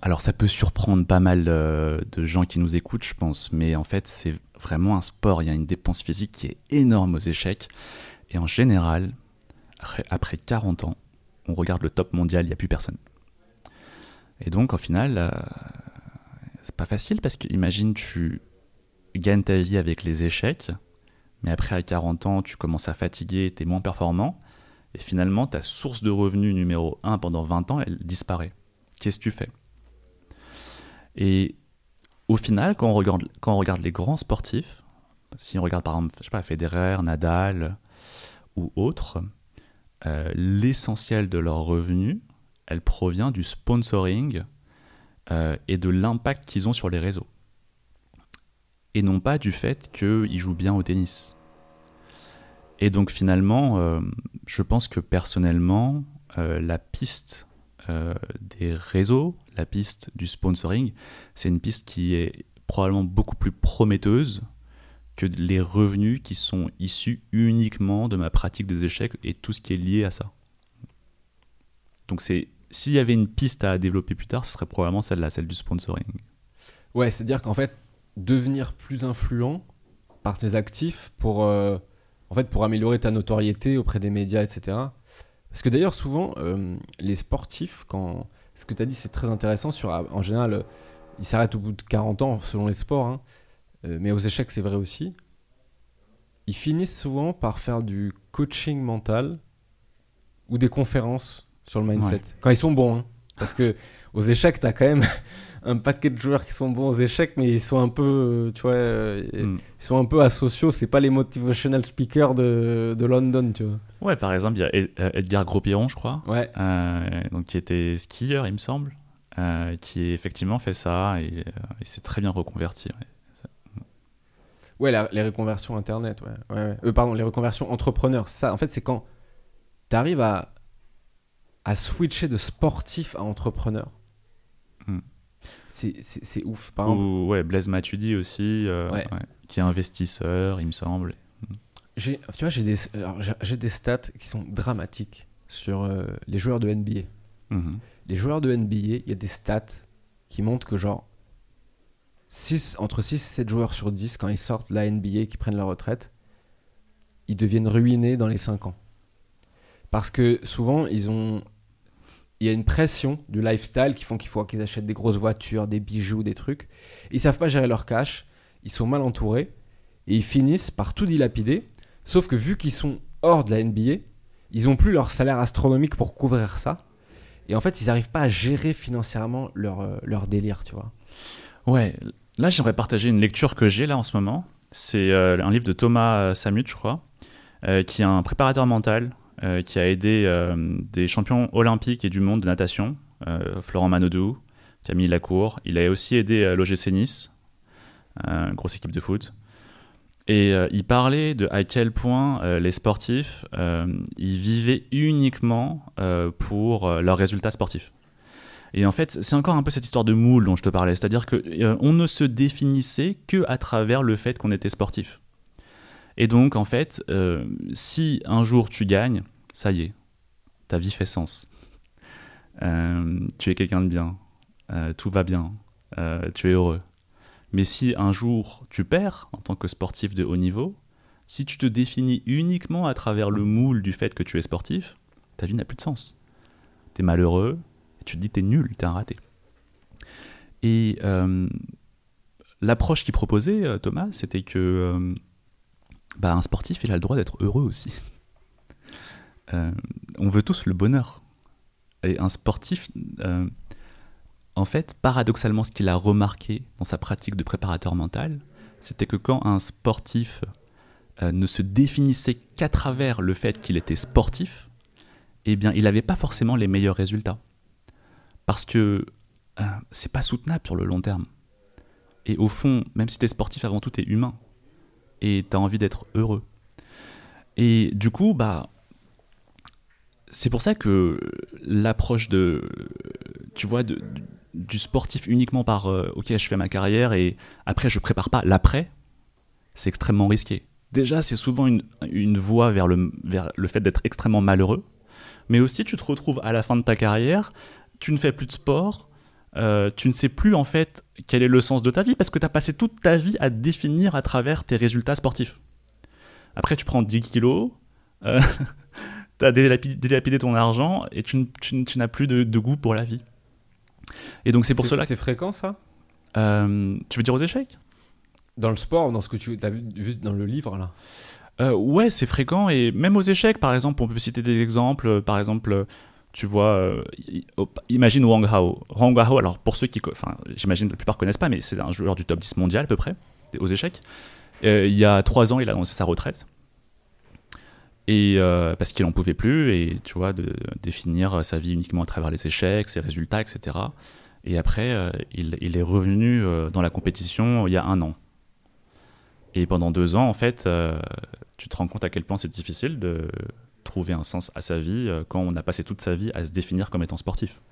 alors ça peut surprendre pas mal euh, de gens qui nous écoutent, je pense, mais en fait c'est vraiment un sport, il y a une dépense physique qui est énorme aux échecs, et en général, après, après 40 ans, on regarde le top mondial, il n'y a plus personne. Et donc au final, c'est pas facile parce que imagine tu gagnes ta vie avec les échecs, mais après à 40 ans, tu commences à fatiguer, tu es moins performant, et finalement ta source de revenus numéro 1 pendant 20 ans, elle disparaît. Qu'est-ce que tu fais? Et au final, quand on regarde, les grands sportifs, si on regarde par exemple, je Federer, Nadal ou autres, euh, l'essentiel de leur revenu, elle provient du sponsoring euh, et de l'impact qu'ils ont sur les réseaux. Et non pas du fait qu'ils jouent bien au tennis. Et donc finalement, euh, je pense que personnellement, euh, la piste euh, des réseaux, la piste du sponsoring, c'est une piste qui est probablement beaucoup plus prometteuse que les revenus qui sont issus uniquement de ma pratique des échecs et tout ce qui est lié à ça. Donc c'est s'il y avait une piste à développer plus tard, ce serait probablement celle-là, celle du sponsoring. Ouais, c'est-à-dire qu'en fait, devenir plus influent par tes actifs pour, euh, en fait, pour améliorer ta notoriété auprès des médias, etc. Parce que d'ailleurs, souvent, euh, les sportifs, quand ce que tu as dit, c'est très intéressant. Sur, en général, euh, ils s'arrêtent au bout de 40 ans selon les sports, hein. Mais aux échecs, c'est vrai aussi. Ils finissent souvent par faire du coaching mental ou des conférences sur le mindset. Ouais. Quand ils sont bons, hein. parce que aux échecs, tu as quand même un paquet de joueurs qui sont bons aux échecs, mais ils sont un peu, tu vois, Mm. ils sont un peu asociaux. C'est pas les motivational speakers de, de London, tu vois. Ouais, par exemple, il y a Ed- euh, Edgar Gros-Piron, je crois, Ouais. euh, donc qui était skieur, il me semble, euh, qui effectivement fait ça et il s'est très bien reconverti. ouais. Ouais, la- les reconversions internet, ouais. ouais, ouais. Euh, pardon, les reconversions entrepreneurs. Ça, en fait, c'est quand tu arrives à, à switcher de sportif à entrepreneur. C'est- ouf. Par Ou ouais, Blaise Matuidi aussi, euh, Ouais. ouais, qui est investisseur, il me semble. tu vois, j'ai des, alors, des stats qui sont dramatiques sur euh, les joueurs de NBA. Mhm. Les joueurs de NBA, il y a des stats qui montrent que genre 6, entre 6 et 7 joueurs sur 10, quand ils sortent la NBA, qui prennent leur retraite, ils deviennent ruinés dans les 5 ans. Parce que souvent, ils ont... il y a une pression du lifestyle qui font qu'il faut qu'ils achètent des grosses voitures, des bijoux, des trucs. Ils savent pas gérer leur cash, ils sont mal entourés, et ils finissent par tout dilapider. Sauf que vu qu'ils sont hors de la NBA, ils ont plus leur salaire astronomique pour couvrir ça. Et en fait, ils n'arrivent pas à gérer financièrement leur, euh, leur délire, tu vois. Ouais, là j'aimerais partager une lecture que j'ai là en ce moment. C'est euh, un livre de Thomas euh, Samut, je crois, qui est un préparateur mental, euh, qui a aidé euh, des champions olympiques et du monde de natation, euh, Florent Manodou, Camille Lacour. Il a aussi aidé l'OGC Nice, euh, grosse équipe de foot. Et il parlait de à quel point les sportifs, ils vivaient uniquement pour leurs résultats sportifs. Et en fait, c'est encore un peu cette histoire de moule dont je te parlais, c'est-à-dire que euh, ne se définissait que à travers le fait qu'on était sportif. Et donc, en fait, euh, si un jour tu gagnes, ça y est, ta vie fait sens. Euh, tu es quelqu'un de bien, euh, tout va bien, tu es heureux. Mais si un jour tu perds en tant que sportif de haut niveau, si tu te définis uniquement à travers le moule du fait que tu es sportif, ta vie n'a plus de sens. Tu es malheureux, tu te dis tu es nul, tu es un raté. Et l'approche qu'il proposait, Thomas, c'était que bah, un sportif, il a le droit d'être heureux aussi. Euh, on veut tous le bonheur. Et un sportif, euh, en fait, paradoxalement, ce qu'il a remarqué dans sa pratique de préparateur mental, c'était que quand un sportif euh, ne se définissait qu'à travers le fait qu'il était sportif, eh bien, il n'avait pas forcément les meilleurs résultats. Parce que c'est pas soutenable sur le long terme. Et au fond, même si tu es sportif, avant tout, tu es humain. Et tu as envie d'être heureux. Et du coup, bah, c'est pour ça que l'approche de, tu vois, du sportif uniquement par, euh, ok, je fais ma carrière et après je prépare pas l'après, c'est extrêmement risqué. Déjà, c'est souvent une, une voie vers le, vers le fait d'être extrêmement malheureux, mais aussi tu te retrouves à la fin de ta carrière, tu ne fais plus de sport, euh, tu ne sais plus en fait quel est le sens de ta vie parce que tu as passé toute ta vie à te définir à travers tes résultats sportifs. Après, tu prends 10 kilos, euh, *laughs* tu as délapidé, ton argent et tu, n'as plus de, de goût pour la vie. Et donc, c'est pour cela. C'est fréquent ça? Euh, tu veux dire aux échecs? Dans le sport, dans ce que tu as vu, vu dans le livre là? Euh, Ouais, c'est fréquent et même aux échecs, par exemple, on peut citer des exemples. Par exemple, tu vois, euh, imagine Wang Hao. Wang Hao, alors pour ceux qui, enfin, j'imagine la plupart connaissent pas, mais c'est un joueur du top 10 mondial à peu près aux échecs. Euh, il y a trois ans, il a annoncé sa retraite. Et euh, parce qu'il en pouvait plus, et tu vois, de définir sa vie uniquement à travers les échecs, ses résultats, etc. Et après, il, est revenu dans la compétition il y a un an. Et pendant deux ans, en fait, tu te rends compte à quel point c'est difficile de trouver un sens à sa vie euh, quand on a passé toute sa vie à se définir comme étant sportif.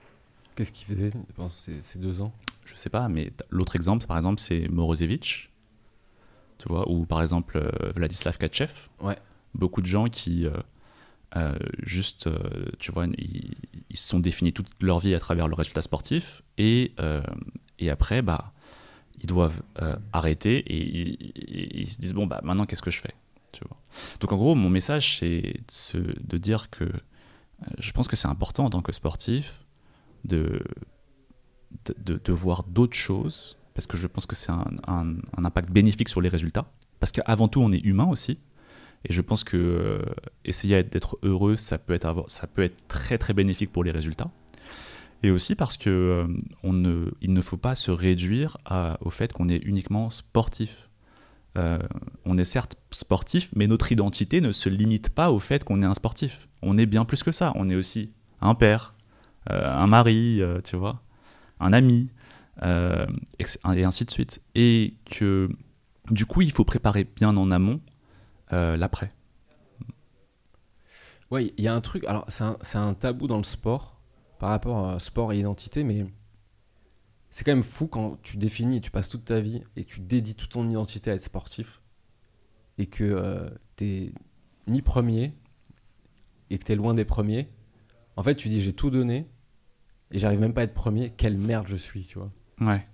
Qu'est-ce qu'il faisait pendant ces, ces deux ans? Je sais pas, mais l'autre exemple, par exemple, c'est Morozevich, tu vois, ou par exemple euh, Vladislav Katchev. Ouais. Beaucoup de gens qui, euh, euh, juste, tu vois, ils, ils se sont définis toute leur vie à travers le résultat sportif, et, et après, bah, ils doivent arrêter et ils, ils- ils se disent bon bah maintenant qu'est-ce que je fais? Donc en gros mon message c'est de, dire que euh, je pense que c'est important en tant que sportif de de, voir d'autres choses parce que je pense que c'est un, impact bénéfique sur les résultats parce qu'avant tout on est humain aussi. Et je pense que euh, essayer d'être heureux ça peut être ça peut être très très bénéfique pour les résultats. Et aussi parce que euh, on ne, il ne faut pas se réduire au fait qu'on est uniquement sportif. Euh, on est certes sportif, mais notre identité ne se limite pas au fait qu'on est un sportif. On est bien plus que ça. On est aussi un père, euh, un mari, euh, tu vois, un ami, et ainsi de suite. Et que du coup, il faut préparer bien en amont l'après. Ouais, il y a un truc. Alors, c'est un, un tabou dans le sport par rapport à sport et identité, mais c'est quand même fou quand tu définis et tu passes toute ta vie et tu dédies toute ton identité à être sportif et que euh, t'es ni premier et que t'es loin des premiers. En fait, tu dis j'ai tout donné et j'arrive même pas à être premier. Quelle merde je suis, tu vois. Ouais.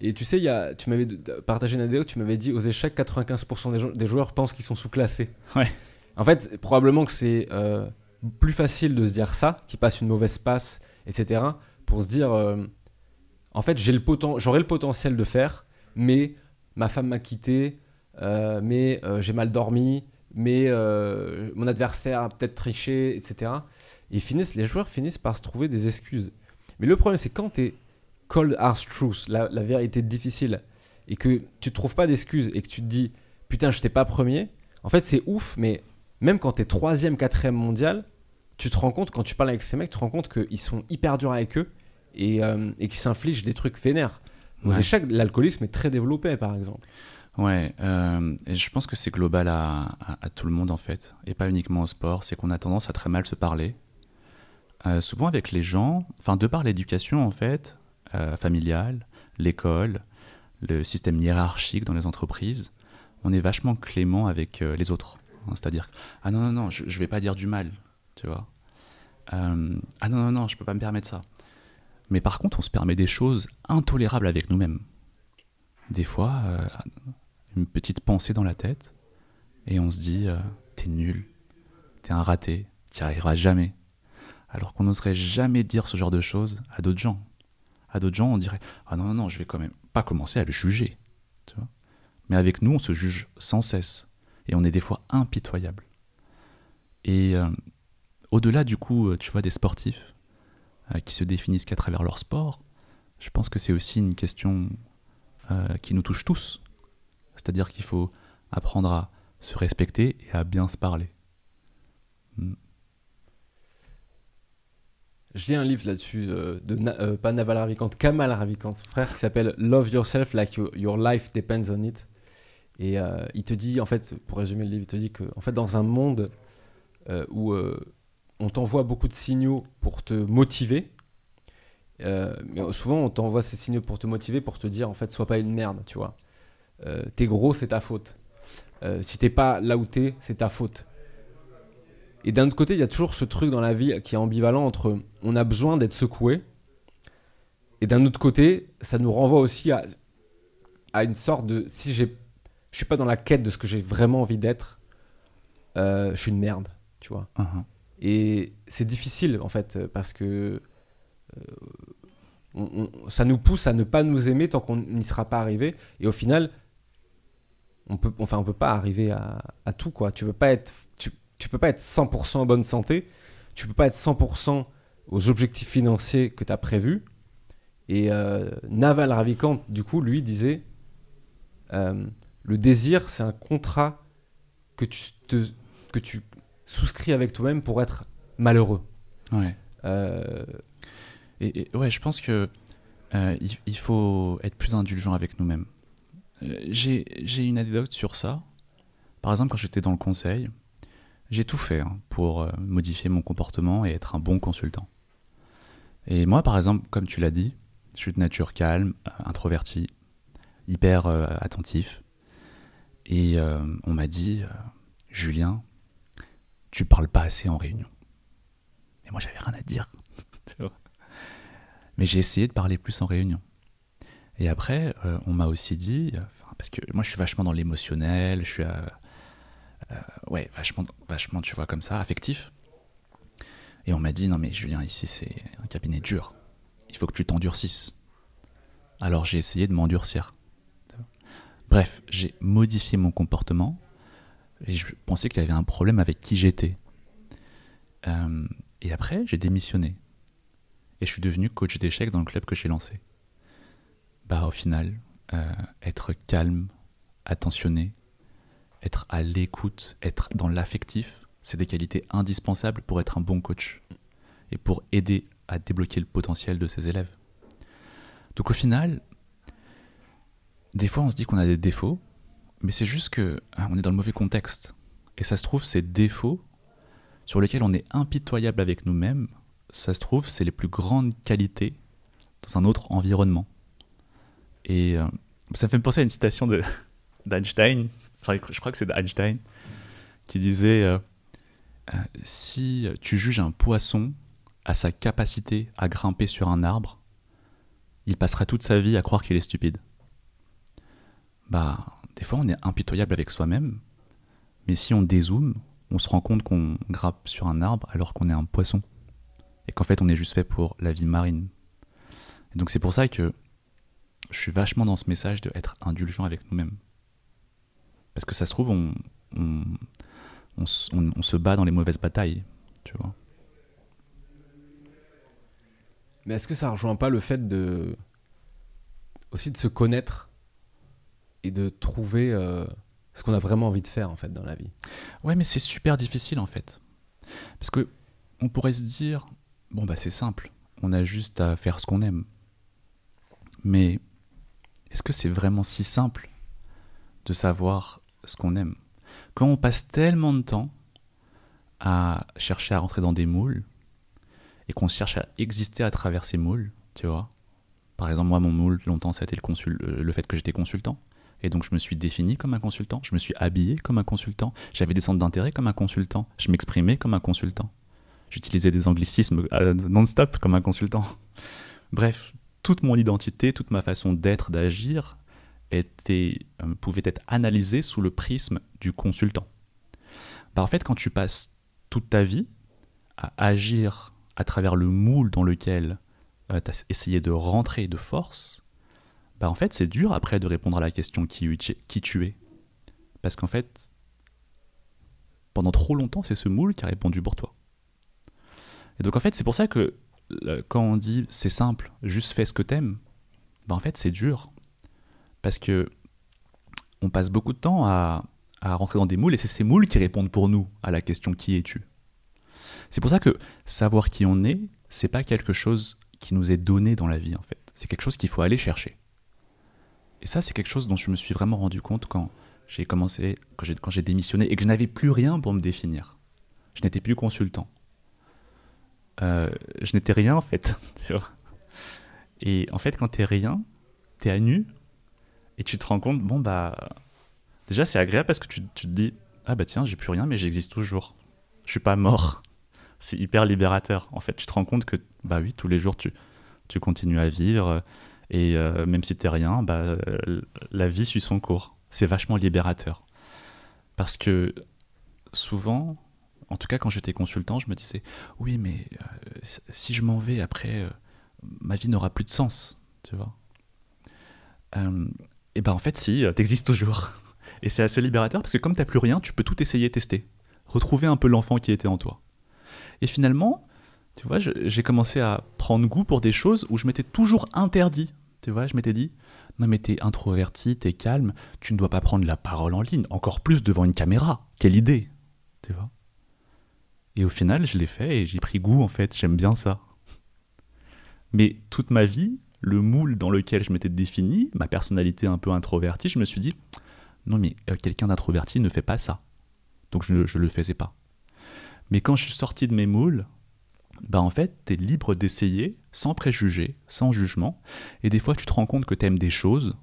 Et tu sais, y a, tu m'avais partagé une vidéo, tu m'avais dit aux échecs, 95% des, jou- des joueurs pensent qu'ils sont sous-classés. Ouais. En fait, probablement que c'est euh, plus facile de se dire ça, qu'ils passent une mauvaise passe, etc., pour se dire, euh, en fait, j'aurais le potentiel de faire, mais ma femme m'a quitté, euh, mais euh, j'ai mal dormi, mais euh, mon adversaire a peut-être triché, etc. Et finissent, les joueurs finissent par se trouver des excuses. Mais le problème, c'est quand tu es cold hard truth, la, vérité difficile, et que tu ne trouves pas d'excuses et que tu te dis putain, je n'étais pas premier, en fait, c'est ouf, mais même quand tu es troisième, quatrième mondial, tu te rends compte, quand tu parles avec ces mecs, tu te rends compte qu'ils sont hyper durs avec eux et, euh, et qui s'infligent des trucs vénères. Aux Ouais. échecs, l'alcoolisme est très développé, par exemple. Ouais, euh, et je pense que c'est global à, à- à tout le monde en fait, et pas uniquement au sport. C'est qu'on a tendance à très mal se parler. Euh, souvent avec les gens, enfin de par l'éducation en fait, euh, familiale, l'école, le système hiérarchique dans les entreprises, on est vachement clément avec les autres. Hein, C'est-à-dire, ah non, non, non, je, je vais pas dire du mal, tu vois. Ah non, non, non, je peux pas me permettre ça. Mais par contre, on se permet des choses intolérables avec nous-mêmes. Des fois, euh, une petite pensée dans la tête et on se dit euh, t'es nul, t'es un raté, t'y arriveras jamais. Alors qu'on n'oserait jamais dire ce genre de choses à d'autres gens. À d'autres gens, on dirait ah non non non, je vais quand même pas commencer à le juger, tu vois? Mais avec nous, on se juge sans cesse et on est des fois impitoyable. Et euh, au-delà du coup, tu vois, des sportifs qui se définissent qu'à travers leur sport, je pense que c'est aussi une question euh, qui nous touche tous. C'est-à-dire qu'il faut apprendre à se respecter et à bien se parler. Je lis un livre là-dessus, euh, de Na- euh, pas Naval Ravikant, Kamal Ravikant, frère, qui s'appelle Love Yourself Like Your, Life Depends on It. Et euh, il te dit, en fait, pour résumer le livre, il te dit que, en fait, dans un monde euh, où euh, on t'envoie beaucoup de signaux pour te motiver, euh, mais souvent on t'envoie ces signaux pour te motiver, pour te dire, en fait, sois pas une merde, tu vois. Euh, t'es gros, c'est ta faute. Euh, si t'es pas là où t'es, c'est ta faute. Et d'un autre côté, il y a toujours ce truc dans la vie qui est ambivalent entre on a besoin d'être secoué, et d'un autre côté, ça nous renvoie aussi à, à une sorte de si je suis pas dans la quête de ce que j'ai vraiment envie d'être, je suis une merde, tu vois. Mhm. Et c'est difficile en fait parce que euh, ça nous pousse à ne pas nous aimer tant qu'on n'y sera pas arrivé. Et au final, on peut, enfin, on peut pas arriver à, tout quoi. Tu peux pas être, tu, peux pas être 100% en bonne santé. Tu peux pas être 100% aux objectifs financiers que tu as prévus. Et euh, Naval Ravikant, du coup, lui disait, euh, le désir, c'est un contrat que tu, que tu souscris avec toi-même pour être malheureux. Ouais. Euh, Et, et ouais, je pense que euh, il, il faut être plus indulgent avec nous-mêmes. Euh, J'ai j'ai une anecdote sur ça. Par exemple, quand j'étais dans le conseil, j'ai tout fait hein, pour euh, modifier mon comportement et être un bon consultant. Et moi, par exemple, comme tu l'as dit, je suis de nature calme, introverti, hyper euh, attentif. Et euh, on m'a dit, euh, Julien, tu parles pas assez en réunion. Et moi, j'avais rien à dire. *laughs* Mais j'ai essayé de parler plus en réunion. Et après, euh, on m'a aussi dit, parce que moi je suis vachement dans l'émotionnel, je suis, euh, euh, ouais, vachement, vachement, tu vois, comme ça, affectif. Et on m'a dit, non mais Julien, ici c'est un cabinet dur, il faut que tu t'endurcisses. Alors j'ai essayé de m'endurcir. Bref, j'ai modifié mon comportement et je pensais qu'il y avait un problème avec qui j'étais. Euh, et après, j'ai démissionné et je suis devenu coach d'échecs dans le club que j'ai lancé. Bah au final, euh, être calme, attentionné, être à l'écoute, être dans l'affectif, c'est des qualités indispensables pour être un bon coach et pour aider à débloquer le potentiel de ses élèves. Donc au final, des fois on se dit qu'on a des défauts, mais c'est juste que hein, on est dans le mauvais contexte. Et ça se trouve, ces défauts sur lesquels on est impitoyable avec nous-mêmes, ça se trouve, c'est les plus grandes qualités dans un autre environnement. Et euh, ça me fait penser à une citation de- *laughs* d'Einstein, je crois que c'est d'Einstein, qui disait euh, euh, Si tu juges un poisson à sa capacité à grimper sur un arbre, il passera toute sa vie à croire qu'il est stupide. Bah, des fois, on est impitoyable avec soi-même, mais si on dézoome, on se rend compte qu'on grimpe sur un arbre alors qu'on est un poisson et qu'en fait on est juste fait pour la vie marine. Et donc c'est pour ça que je suis vachement dans ce message de être indulgent avec nous-mêmes. Parce que ça se trouve, on- on se bat dans les mauvaises batailles, tu vois. mais est-ce que ça rejoint pas le fait de aussi de se connaître et de trouver euh, ce qu'on a vraiment envie de faire en fait dans la vie Ouais, mais c'est super difficile en fait. Parce que on pourrait se dire, bon bah c'est simple, on a juste à faire ce qu'on aime. Mais est-ce que c'est vraiment si simple de savoir ce qu'on aime? Quand on passe tellement de temps à chercher à rentrer dans des moules et qu'on cherche à exister à travers ces moules, tu vois? Par exemple, moi, mon moule, longtemps, ça a été le, le fait que j'étais consultant. Et donc, je me suis défini comme un consultant. Je me suis habillé comme un consultant. J'avais des centres d'intérêt comme un consultant. Je m'exprimais comme un consultant. J'utilisais des anglicismes euh, non-stop comme un consultant. *laughs* Bref, toute mon identité, toute ma façon d'être, d'agir, était, euh, pouvait être analysée sous le prisme du consultant. Bah, en fait, quand tu passes toute ta vie à agir à travers le moule dans lequel euh, tu as essayé de rentrer de force, bah en fait, c'est dur après de répondre à la question qui, tu es. Parce qu'en fait, pendant trop longtemps, c'est ce moule qui a répondu pour toi. Et donc en fait, c'est pour ça que quand on dit c'est simple, juste fais ce que t'aimes, ben en fait c'est dur. Parce que on passe beaucoup de temps à, à rentrer dans des moules et c'est ces moules qui répondent pour nous à la question qui es-tu? C'est pour ça que savoir qui on est, c'est pas quelque chose qui nous est donné dans la vie en fait. C'est quelque chose qu'il faut aller chercher. Et ça, c'est quelque chose dont je me suis vraiment rendu compte quand j'ai commencé, quand j'ai démissionné et que je n'avais plus rien pour me définir. Je n'étais plus consultant. Euh, je n'étais rien en fait. *laughs* Et en fait, quand t'es rien, t'es à nu et tu te rends compte, bon bah, déjà c'est agréable parce que tu, tu, te dis, ah bah tiens, j'ai plus rien, mais j'existe toujours. Je suis pas mort. C'est hyper libérateur. En fait, tu te rends compte que, bah oui, tous les jours tu, tu continues à vivre et euh, même si t'es rien, bah, la vie suit son cours. C'est vachement libérateur. Parce que souvent, en tout cas, quand j'étais consultant, je me disais oui, mais euh, si je m'en vais après, euh, ma vie n'aura plus de sens, tu vois. Euh, et ben en fait, si, t'existes toujours. Et c'est assez libérateur parce que comme t'as plus rien, tu peux tout essayer, tester, retrouver un peu l'enfant qui était en toi. Et finalement, tu vois, j'ai commencé à prendre goût pour des choses où je m'étais toujours interdit. Tu vois, je m'étais dit, non mais t'es introverti, t'es calme, tu ne dois pas prendre la parole en ligne, encore plus devant une caméra. Quelle idée, tu vois. Et au final, je l'ai fait et j'ai pris goût en fait, j'aime bien ça. Mais toute ma vie, le moule dans lequel je m'étais défini, ma personnalité un peu introvertie, je me suis dit, non mais euh, quelqu'un d'introverti ne fait pas ça. Donc je ne le faisais pas. Mais quand je suis sorti de mes moules, bah en fait, tu es libre d'essayer, sans préjugés, sans jugement. Et des fois, tu te rends compte que tu aimes des choses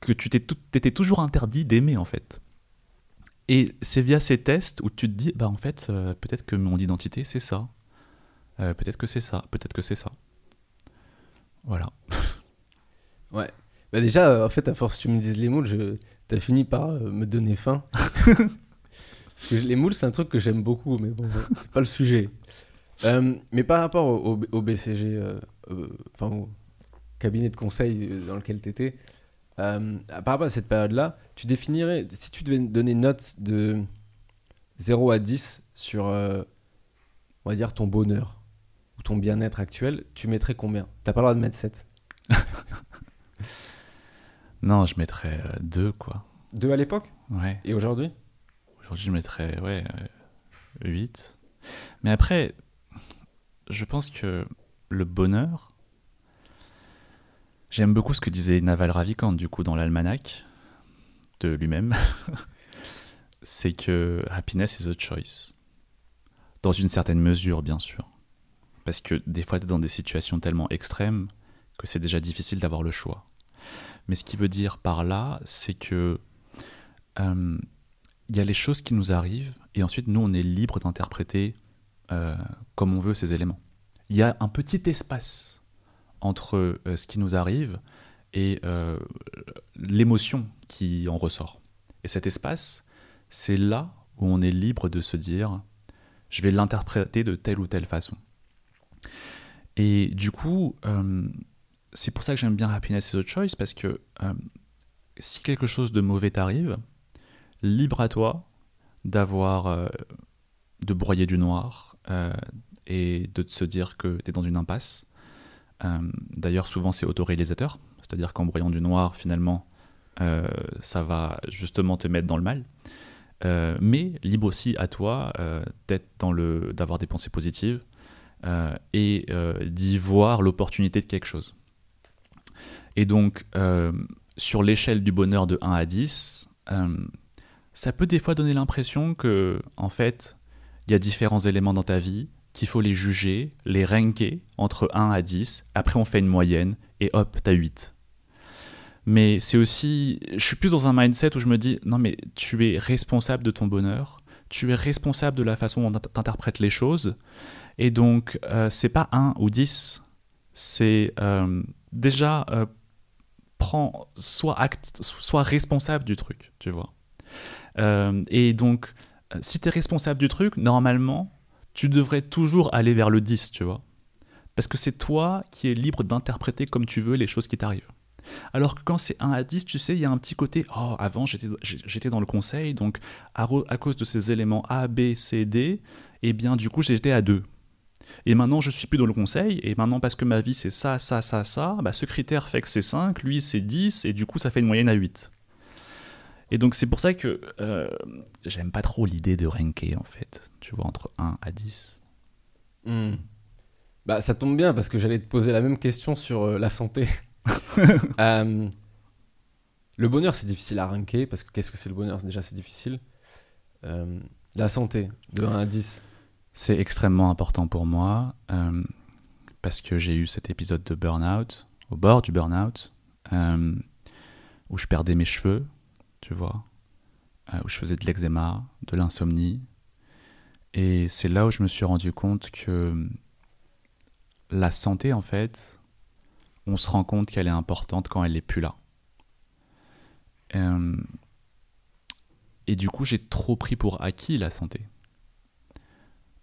que tu t'étais toujours interdit d'aimer en fait. Et c'est via ces tests où tu te dis, bah en fait, euh, peut-être que mon identité, c'est ça. Euh, peut-être que c'est ça. Peut-être que c'est ça. Voilà. *laughs* ouais. Bah déjà, euh, en fait, à force que tu me dises les moules, je... t'as fini par me donner faim. *laughs* Parce que les moules, c'est un truc que j'aime beaucoup, mais bon, c'est pas le sujet. mais par rapport au, BCG, enfin au cabinet de conseil dans lequel tu étais, euh, par rapport à cette période-là, tu définirais, si tu devais donner une note de 0 à 10 sur, euh, on va dire, ton bonheur ou ton bien-être actuel, tu mettrais combien? T'as pas le droit de mettre 7 *laughs* Non, je mettrais 2, euh, quoi. 2 à l'époque? Ouais. Et aujourd'hui? Je mettrais, ouais, 8. Mais après, je pense que le bonheur, J'aime beaucoup ce que disait Naval Ravikant, du coup, dans l'almanach de lui-même. *laughs* c'est que happiness is a choice. Dans une certaine mesure, bien sûr. Parce que des fois, tu es dans des situations tellement extrêmes que c'est déjà difficile d'avoir le choix. Mais ce qui veut dire par là, c'est que euh, il y a les choses qui nous arrivent et ensuite nous, on est libre d'interpréter euh, comme on veut ces éléments. Il y a un petit espace entre euh, ce qui nous arrive et euh, l'émotion qui en ressort. Et cet espace, c'est là où on est libre de se dire, je vais l'interpréter de telle ou telle façon. Et du coup, c'est pour ça que j'aime bien Happiness is a Choice, parce que si quelque chose de mauvais t'arrive, libre à toi d'avoir, de broyer du noir et de se dire que tu es dans une impasse euh, d'ailleurs, souvent, c'est autoréalisateur, c'est-à-dire qu'en broyant du noir, finalement, euh, ça va justement te mettre dans le mal. Euh, mais libre aussi à toi d'être dans le, d'avoir des pensées positives euh, et euh, d'y voir l'opportunité de quelque chose. Et donc, euh, sur l'échelle du bonheur de 1 à 10, ça peut des fois donner l'impression que, en fait, il y a différents éléments dans ta vie, qu'il faut les juger, les ranker entre 1 à 10, après on fait une moyenne, et hop, t'as 8. Mais c'est aussi, je suis plus dans un mindset où je me dis, non mais tu es responsable de ton bonheur, tu es responsable de la façon dont tu interprètes les choses, et donc euh, c'est pas 1 ou 10, c'est euh, déjà euh, prends, soit acte, soit responsable du truc, tu vois. Et donc, si tu es responsable du truc, normalement, tu devrais toujours aller vers le 10, tu vois. Parce que c'est toi qui es libre d'interpréter comme tu veux les choses qui t'arrivent. Alors que quand c'est 1 à 10, tu sais, il y a un petit côté, oh, avant j'étais dans le conseil, donc à, à, cause de ces éléments A, B, C, D, eh bien du coup j'étais à 2. Et maintenant je suis plus dans le conseil, et maintenant parce que ma vie c'est ça, ça, ça, ça, bah, ce critère fait que c'est 5, lui c'est 10, et du coup ça fait une moyenne à 8. Et donc c'est pour ça que euh, j'aime pas trop l'idée de ranker en fait, tu vois, entre 1 à 10. Hmm. Bah ça tombe bien parce que j'allais te poser la même question sur euh, la santé. *laughs* Euh, le bonheur c'est difficile à ranker parce que qu'est-ce que c'est le bonheur? Déjà c'est difficile. la santé, de 1 à 10. C'est extrêmement important pour moi parce que j'ai eu cet épisode de burn-out, au bord du burn-out, où je perdais mes cheveux tu vois, euh, où je faisais de l'eczéma, de l'insomnie. Et c'est là où je me suis rendu compte que la santé, en fait, on se rend compte qu'elle est importante quand elle n'est plus là. Euh, et du coup, j'ai trop pris pour acquis la santé.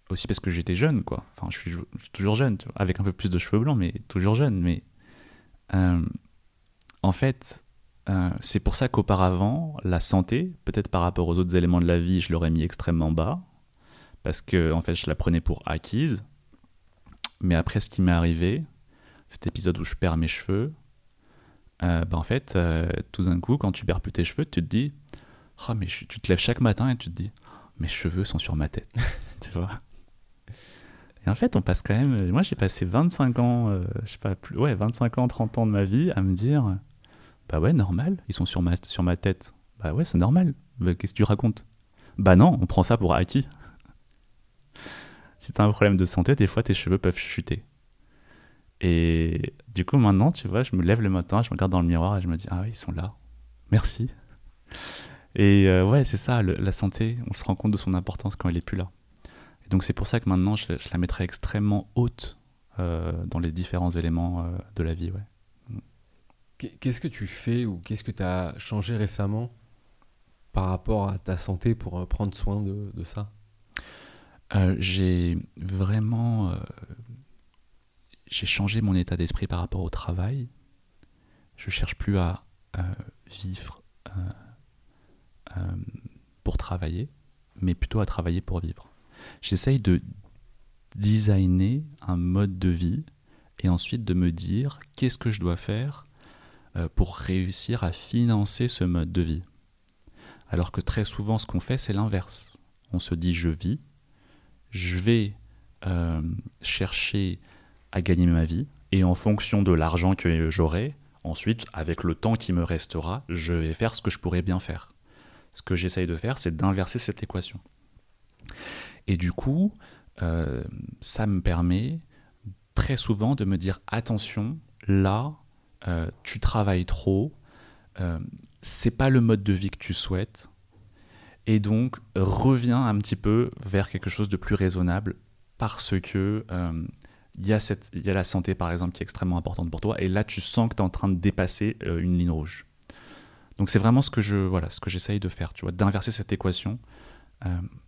Aussi parce que j'étais jeune, quoi. Enfin, je suis, toujours jeune, avec un peu plus de cheveux blancs, mais toujours jeune. Mais euh, en fait, euh, c'est pour ça qu'auparavant, la santé, peut-être par rapport aux autres éléments de la vie, je l'aurais mis extrêmement bas, parce que en fait, je la prenais pour acquise. Mais après, ce qui m'est arrivé, cet épisode où je perds mes cheveux, euh, bah, en fait, euh, tout d'un coup, quand tu perds plus tes cheveux, tu te dis, oh, mais tu te lèves chaque matin et tu te dis, mes cheveux sont sur ma tête, *laughs* tu vois. Et en fait, on passe quand même. Moi, j'ai passé 25 ans, je sais pas, plus, ouais, 25 ans, 30 ans de ma vie à me dire bah ouais, normal, ils sont sur ma, sur ma tête. Bah ouais, c'est normal. Bah, qu'est-ce que tu racontes? Bah non, on prend ça pour acquis. si t'as un problème de santé, des fois tes cheveux peuvent chuter. Et du coup, maintenant, tu vois, je me lève le matin, je me regarde dans le miroir et je me dis, ah oui, ils sont là. Merci. Et euh, ouais, c'est ça, la santé, on se rend compte de son importance quand elle est plus là. Et donc c'est pour ça que maintenant, je, la mettrai extrêmement haute euh, dans les différents éléments euh, de la vie, ouais. Qu'est-ce que tu fais ou qu'est-ce que tu as changé récemment par rapport à ta santé pour euh, prendre soin de, ça? Euh, J'ai vraiment... Euh, j'ai changé mon état d'esprit par rapport au travail. Je cherche plus à vivre pour travailler, mais plutôt à travailler pour vivre. J'essaye de designer un mode de vie et ensuite de me dire qu'est-ce que je dois faire pour réussir à financer ce mode de vie. Alors que très souvent, ce qu'on fait, c'est l'inverse. On se dit, je vis, je vais euh, chercher à gagner ma vie, et en fonction de l'argent que j'aurai, ensuite, avec le temps qui me restera, je vais faire ce que je pourrais bien faire. Ce que j'essaye de faire, c'est d'inverser cette équation. Et du coup, euh, ça me permet très souvent de me dire attention, là, euh, tu travailles trop, euh, c'est pas le mode de vie que tu souhaites, et donc reviens un petit peu vers quelque chose de plus raisonnable parce que euh, il y, y, a la santé par exemple qui est extrêmement importante pour toi, et là tu sens que tu es en train de dépasser une ligne rouge. Donc c'est vraiment ce que je voilà ce que j'essaye de faire, tu vois, d'inverser cette équation,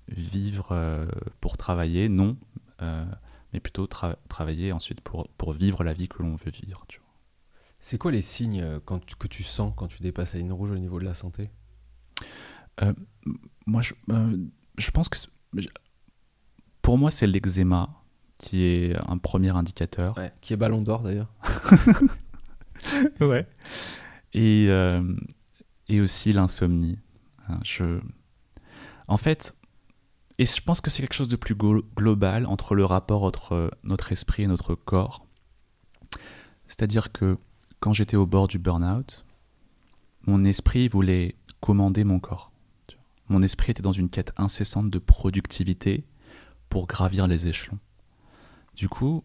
vivre pour travailler, non, mais plutôt travailler ensuite pour, pour vivre la vie que l'on veut vivre. C'est quoi les signes euh, que tu sens quand tu dépasses la ligne rouge au niveau de la santé? Euh, Moi, je, euh, je, pense que pour moi, c'est l'eczéma qui est un premier indicateur. qui est ballon d'or d'ailleurs. *laughs* ouais. Et, et aussi l'insomnie. Hein, je... En fait, et je pense que c'est quelque chose de plus global entre le rapport entre notre esprit et notre corps. C'est-à-dire que quand j'étais au bord du burn-out, mon esprit voulait commander mon corps. Mon esprit était dans une quête incessante de productivité pour gravir les échelons. Du coup,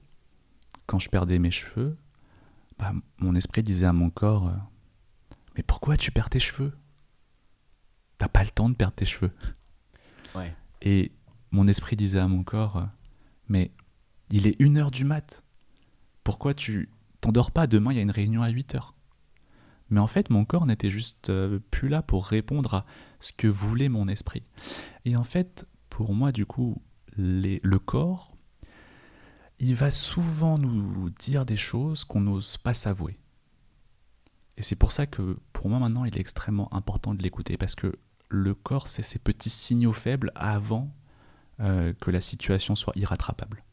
quand je perdais mes cheveux, bah, mon esprit disait à mon corps euh, Mais pourquoi tu perds tes cheveux? T'as pas le temps de perdre tes cheveux. *laughs* Et mon esprit disait à mon corps euh, Mais il est une heure du mat. Pourquoi tu t'endors pas Demain, il y a une réunion à 8 heures. Mais en fait, mon corps n'était juste euh, plus là pour répondre à ce que voulait mon esprit. Et en fait, pour moi, du coup, le corps il va souvent nous dire des choses qu'on n'ose pas s'avouer. Et c'est pour ça que pour moi maintenant, il est extrêmement important de l'écouter, parce que le corps, c'est ces petits signaux faibles avant euh, que la situation soit irrattrapable.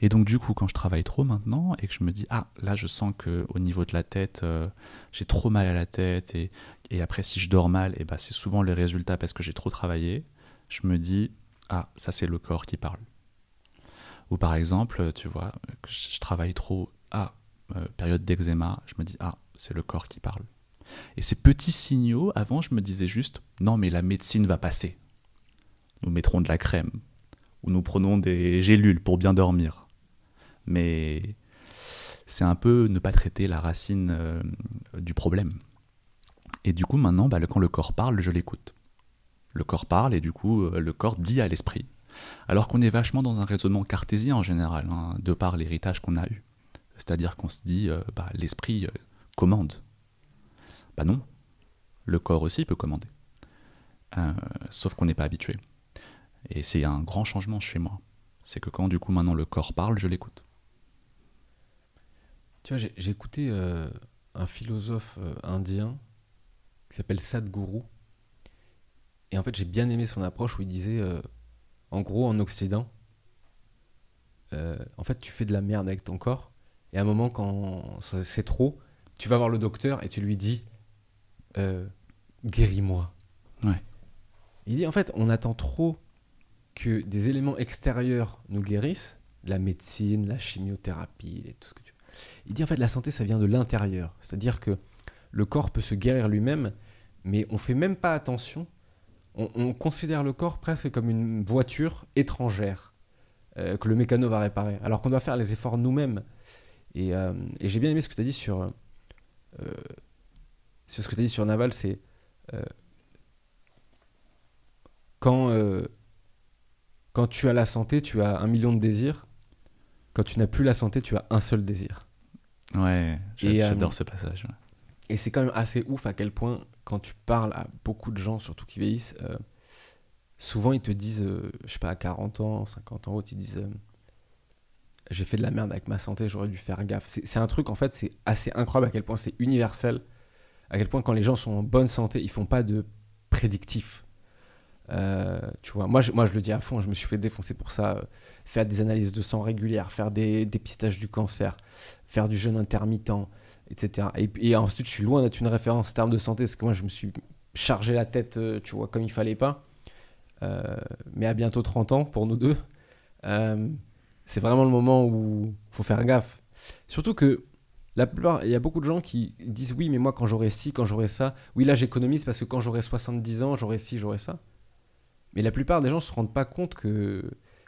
Et donc du coup, quand je travaille trop maintenant et que je me dis ah là, je sens que au niveau de la tête, euh, j'ai trop mal à la tête et, après si je dors mal, et eh ben, c'est souvent le résultat parce que j'ai trop travaillé. Je me dis ah ça c'est le corps qui parle. Ou par exemple, tu vois, je travaille trop, ah, euh, période d'eczéma, je me dis, ah, c'est le corps qui parle. Et ces petits signaux, avant, je me disais juste, non, mais la médecine va passer. Nous mettrons de la crème, ou nous prenons des gélules pour bien dormir. Mais c'est un peu ne pas traiter la racine euh, du problème. Et du coup, maintenant, bah, quand le corps parle, je l'écoute. Le corps parle et du coup, euh, le corps dit à l'esprit, alors qu'on est vachement dans un raisonnement cartésien en général, hein, de par l'héritage qu'on a eu. C'est-à-dire qu'on se dit, euh, bah, l'esprit commande. Bah non, le corps aussi peut commander. Sauf qu'on n'est pas habitué. Et c'est un grand changement chez moi. C'est que quand du coup maintenant le corps parle, je l'écoute. Tu vois, j'ai écouté un philosophe indien qui s'appelle Sadhguru. Et en fait, j'ai bien aimé son approche où il disait en gros, en Occident, euh, en fait, tu fais de la merde avec ton corps. Et à un moment, quand c'est trop, tu vas voir le docteur et tu lui dis euh, Guéris-moi. Il dit en fait, on attend trop que des éléments extérieurs nous guérissent, la médecine, la chimiothérapie, tout ce que tu veux. Il dit en fait, la santé, ça vient de l'intérieur. C'est-à-dire que le corps peut se guérir lui-même, mais on fait même pas attention on, considère le corps presque comme une voiture étrangère euh, que le mécano va réparer, alors qu'on doit faire les efforts nous-mêmes. Et, euh, j'ai bien aimé ce que tu as dit sur, euh, sur ce que tu as dit sur Naval, c'est quand, quand tu as la santé, tu as un million de désirs. Quand tu n'as plus la santé, tu as un seul désir. Ouais, j'adore ce passage. Et c'est quand même assez ouf à quel point, quand tu parles à beaucoup de gens, surtout qui vieillissent, euh, souvent ils te disent, euh, je sais pas, à 40 ans, 50 ans, ils disent euh, J'ai fait de la merde avec ma santé, j'aurais dû faire gaffe. C'est un truc, en fait, c'est assez incroyable à quel point c'est universel, à quel point quand les gens sont en bonne santé, ils font pas de prédictif. Tu vois, moi je, moi je le dis à fond, je me suis fait défoncer pour ça. faire des analyses de sang régulières, faire des dépistages du cancer, faire du jeûne intermittent, etc. Et, ensuite, je suis loin d'être une référence en termes de santé, parce que moi, je me suis chargé la tête, euh, tu vois, comme il fallait pas. Euh, mais à bientôt 30 ans, pour nous deux, euh, c'est vraiment le moment où faut faire gaffe. Surtout que la plupart, il y a beaucoup de gens qui disent oui, mais moi, quand j'aurai ci, quand j'aurai ça, oui, là, j'économise parce que quand j'aurai 70 ans, j'aurai ci, j'aurai ça. Mais la plupart des gens se rendent pas compte que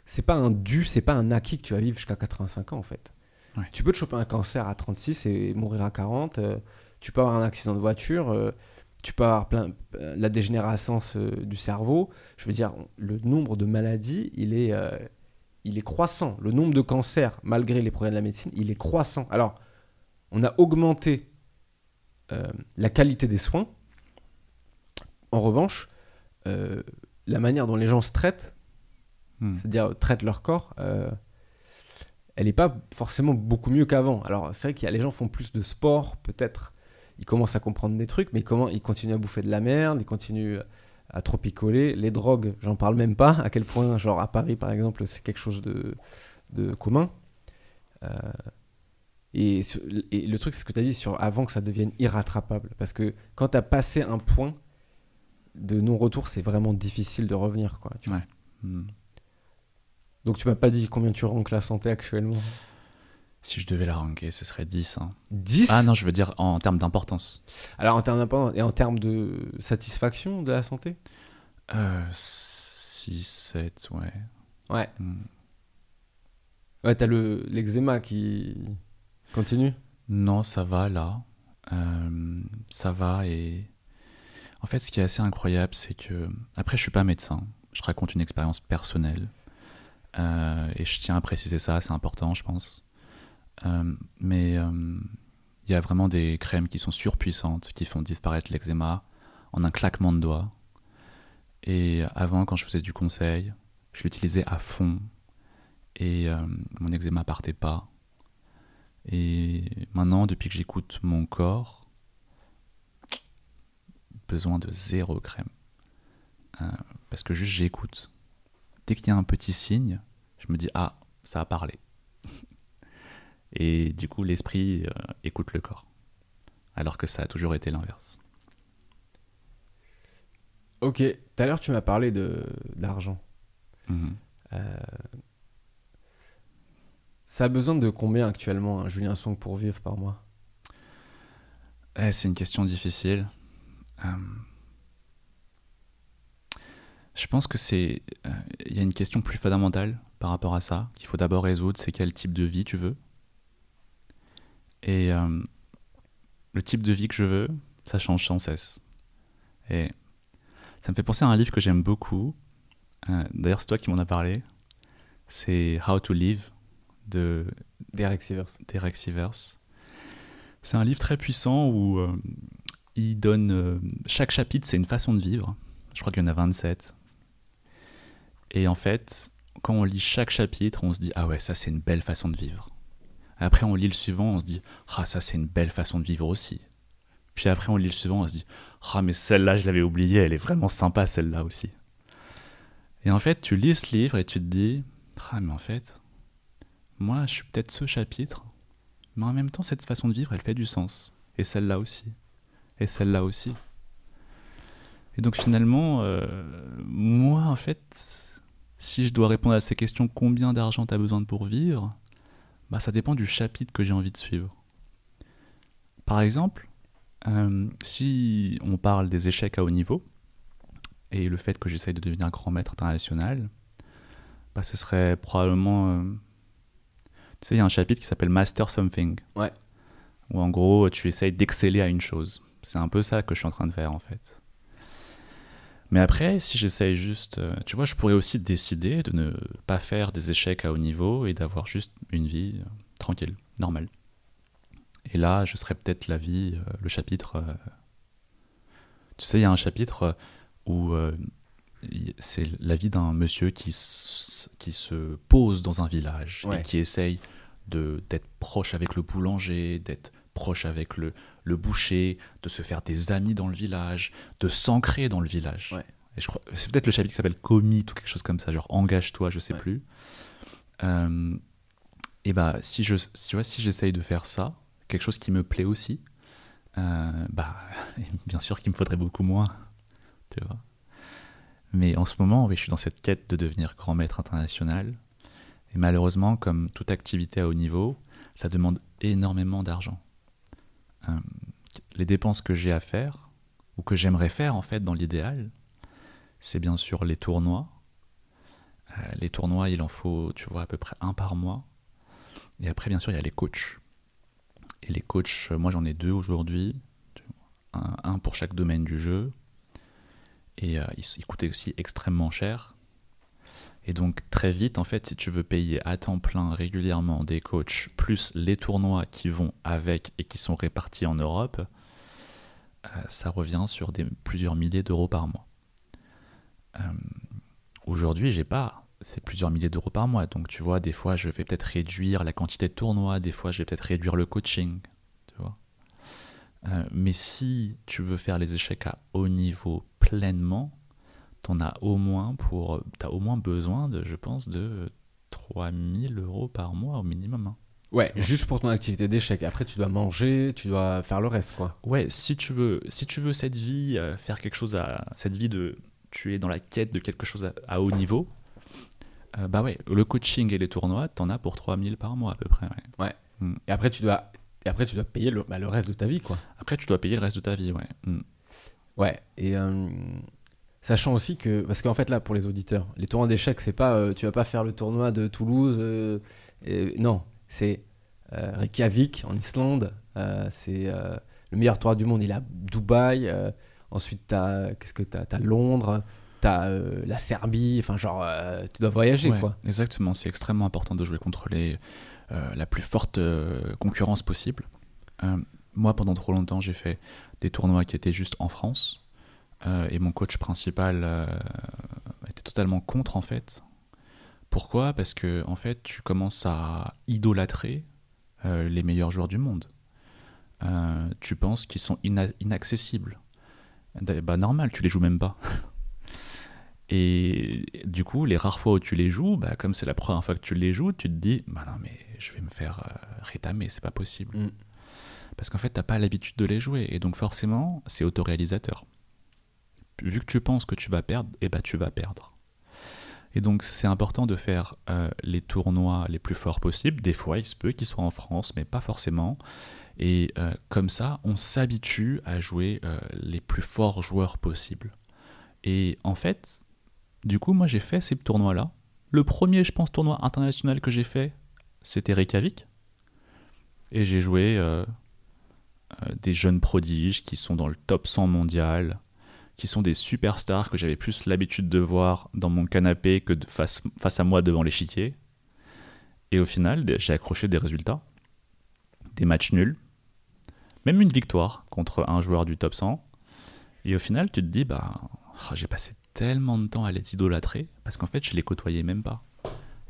c'est pas un dû, c'est pas un acquis que tu vas vivre jusqu'à 85 ans, en fait. Tu peux te choper un cancer à 36 et mourir à 40. Euh, tu peux avoir un accident de voiture. Euh, tu peux avoir plein, euh, la dégénérescence du cerveau. Je veux dire, le nombre de maladies, il est, il est croissant. Le nombre de cancers, malgré les progrès de la médecine, il est croissant. Alors, on a augmenté la qualité des soins. En revanche, la manière dont les gens se traitent, hmm. c'est-à-dire traitent leur corps, elle n'est pas forcément beaucoup mieux qu'avant. Alors c'est vrai qu'il y a les gens font plus de sport, peut-être ils commencent à comprendre des trucs, mais comment ils continuent à bouffer de la merde, ils continuent à trop picoler. Les drogues, j'en parle même pas. À quel point, genre à Paris par exemple, c'est quelque chose de, de commun. Euh, et, et, le truc, c'est ce que tu as dit sur avant que ça devienne irrattrapable. Parce que quand tu as passé un point de non-retour, c'est vraiment difficile de revenir. Quoi, ouais. Hmm. Donc tu m'as pas dit combien tu ranques la santé actuellement? Si je devais la ranker, ce serait 10. hein. 10 Ah non, je veux dire en termes d'importance. Alors en termes d'importance et en termes de satisfaction de la santé? Euh, 6, 7, ouais. Ouais. Hmm. Ouais, t'as le l'eczéma qui continue? Non, ça va là. Euh, ça va et en fait, ce qui est assez incroyable, c'est que après, je suis pas médecin. Je raconte une expérience personnelle Euh, et je tiens à préciser ça. C'est important, je pense. Euh, mais euh, il y a vraiment des crèmes qui sont surpuissantes, qui font disparaître l'eczéma en un claquement de doigts. Et avant, quand je faisais du conseil, je l'utilisais à fond et mon eczéma partait pas. Et maintenant, depuis que j'écoute mon corps, besoin de zéro crème. Euh, parce que juste j'écoute. Dès qu'il y a un petit signe, je me dis ah, ça a parlé. *laughs* Et du coup, l'esprit euh, écoute le corps. Alors que ça a toujours été l'inverse. Ok, tout à l'heure tu m'as parlé de d'argent. Mhm. Euh, Ça a besoin de combien actuellement un Julien Song pour vivre par mois? Eh, c'est une question difficile. Euh, je pense que c'est. euh, Il y a une question plus fondamentale par rapport à ça qu'il faut d'abord résoudre c'est quel type de vie tu veux. Et euh, le type de vie que je veux, ça change sans cesse. Et ça me fait penser à un livre que j'aime beaucoup. D'ailleurs, c'est toi qui m'en as parlé. C'est How to Live de Derek Sivers. Derek Sivers. C'est un livre très puissant où euh, il donne. euh, chaque chapitre, c'est une façon de vivre. Je crois qu'il y en a 27. Et en fait, quand on lit chaque chapitre, on se dit Ah ouais, ça c'est une belle façon de vivre. Après, on lit le suivant, on se dit Ah, ça c'est une belle façon de vivre aussi. Puis après, on lit le suivant, on se dit Ah, mais celle-là, je l'avais oubliée, elle est vraiment sympa celle-là aussi. Et en fait, tu lis ce livre et tu te dis Ah, mais en fait, moi, je suis peut-être ce chapitre, mais en même temps, cette façon de vivre, elle fait du sens. Et celle-là aussi. Et celle-là aussi. Et donc finalement, euh, moi, en fait, si je dois répondre à ces questions, combien d'argent tu as besoin pour vivre bah, Ça dépend du chapitre que j'ai envie de suivre. Par exemple, euh, si on parle des échecs à haut niveau, et le fait que j'essaye de devenir grand maître international, bah, ce serait probablement... euh, tu sais, il y a un chapitre qui s'appelle Master Something. Ouais. Où en gros, tu essayes d'exceller à une chose. C'est un peu ça que je suis en train de faire en fait. Mais après, si j'essaye juste. euh, tu vois, je pourrais aussi décider de ne pas faire des échecs à haut niveau et d'avoir juste une vie euh, tranquille, normale. Et là, je serais peut-être la vie, euh, le chapitre. Tu sais, il y a un chapitre où c'est la vie d'un monsieur qui, qui se pose dans un village Ouais. et qui essaye de- d'être proche avec le boulanger, d'être proche avec le, le boucher, de se faire des amis dans le village, de s'ancrer dans le village. Ouais. Et je crois, c'est peut-être le chapitre qui s'appelle Commit ou quelque chose comme ça, genre engage-toi, je sais Ouais. plus. Euh, et bah si je, tu vois, si j'essaye de faire ça, quelque chose qui me plaît aussi, euh, bah *laughs* bien sûr qu'il me faudrait beaucoup moins, tu vois. Mais en ce moment, oui, je suis dans cette quête de devenir grand maître international. Et malheureusement, comme toute activité à haut niveau, ça demande énormément d'argent. Euh, les dépenses que j'ai à faire, ou que j'aimerais faire en fait dans l'idéal, c'est bien sûr les tournois. Euh, les tournois, il en faut, tu vois, à peu près un par mois. Et après, bien sûr, il y a les coachs. Et les coachs, euh, moi j'en ai deux aujourd'hui, un, pour chaque domaine du jeu. Et ils, ils coûtaient aussi extrêmement cher. Et donc très vite, en fait, si tu veux payer à temps plein régulièrement des coachs, plus les tournois qui vont avec et qui sont répartis en Europe, euh, ça revient sur plusieurs milliers d'euros par mois. Euh, Aujourd'hui, j'ai pas ces plusieurs milliers d'euros par mois. Donc tu vois, des fois, je vais peut-être réduire la quantité de tournois, des fois, je vais peut-être réduire le coaching. Tu vois. Euh, mais si tu veux faire les échecs à haut niveau pleinement, t'en as au moins pour, t'as au moins besoin de, je pense, de 3000 euros par mois au minimum. hein. Ouais, juste pour ton activité d'échec. Après, tu dois manger, tu dois faire le reste, quoi. Ouais, si tu veux, si tu veux cette vie, euh, faire quelque chose à cette vie de, tu es dans la quête de quelque chose à, à haut niveau, Euh, bah ouais, le coaching et les tournois, t'en as pour 3000 par mois à peu près. ouais. Et après, tu dois, et après, tu dois payer le, bah, le reste de ta vie, quoi. Après, tu dois payer le reste de ta vie, ouais. Mm. Ouais, et euh, sachant aussi que, parce qu'en fait, là, pour les auditeurs, les tournois d'échecs, c'est pas, euh, tu vas pas faire le tournoi de Toulouse, euh, et- non, c'est euh, Reykjavik en Islande, c'est le meilleur tournoi du monde, il est à Dubaï, ensuite, t'as, qu'est-ce que t'as, t'as Londres, t'as la Serbie, enfin, genre, tu dois voyager, Ouais, quoi. Exactement, c'est extrêmement important de jouer contre les, la plus forte concurrence possible. Moi, pendant trop longtemps, j'ai fait des tournois qui étaient juste en France. Euh, et mon coach principal euh, était totalement contre, en fait. Pourquoi? Parce que, en fait, tu commences à idolâtrer euh, les meilleurs joueurs du monde. Tu penses qu'ils sont ina- inaccessibles. Bah, normal, tu les joues même pas. *laughs* Et du coup, les rares fois où tu les joues, bah, comme c'est la première fois que tu les joues, tu te dis, bah non mais je vais me faire rétamer, c'est pas possible. Mm. Parce qu'en fait, t'as pas l'habitude de les jouer, et donc forcément, c'est autoréalisateur. Vu que tu penses que tu vas perdre, et bah tu vas perdre. Et donc c'est important de faire euh, les tournois les plus forts possibles. Des fois, il se peut qu'ils soient en France, mais pas forcément. Et euh, comme ça, on s'habitue à jouer euh, les plus forts joueurs possibles. Et en fait, du coup, moi j'ai fait ces tournois-là. Le premier, je pense, tournoi international que j'ai fait, c'était Reykjavik. Et j'ai joué des jeunes prodiges qui sont dans le top 100 mondial, qui sont des superstars que j'avais plus l'habitude de voir dans mon canapé que de face, face à moi devant l'échiquier. Et au final, j'ai accroché des résultats, des matchs nuls, même une victoire contre un joueur du top 100. Et au final, tu te dis, bah, oh, j'ai passé tellement de temps à les idolâtrer parce qu'en fait, je les côtoyais même pas.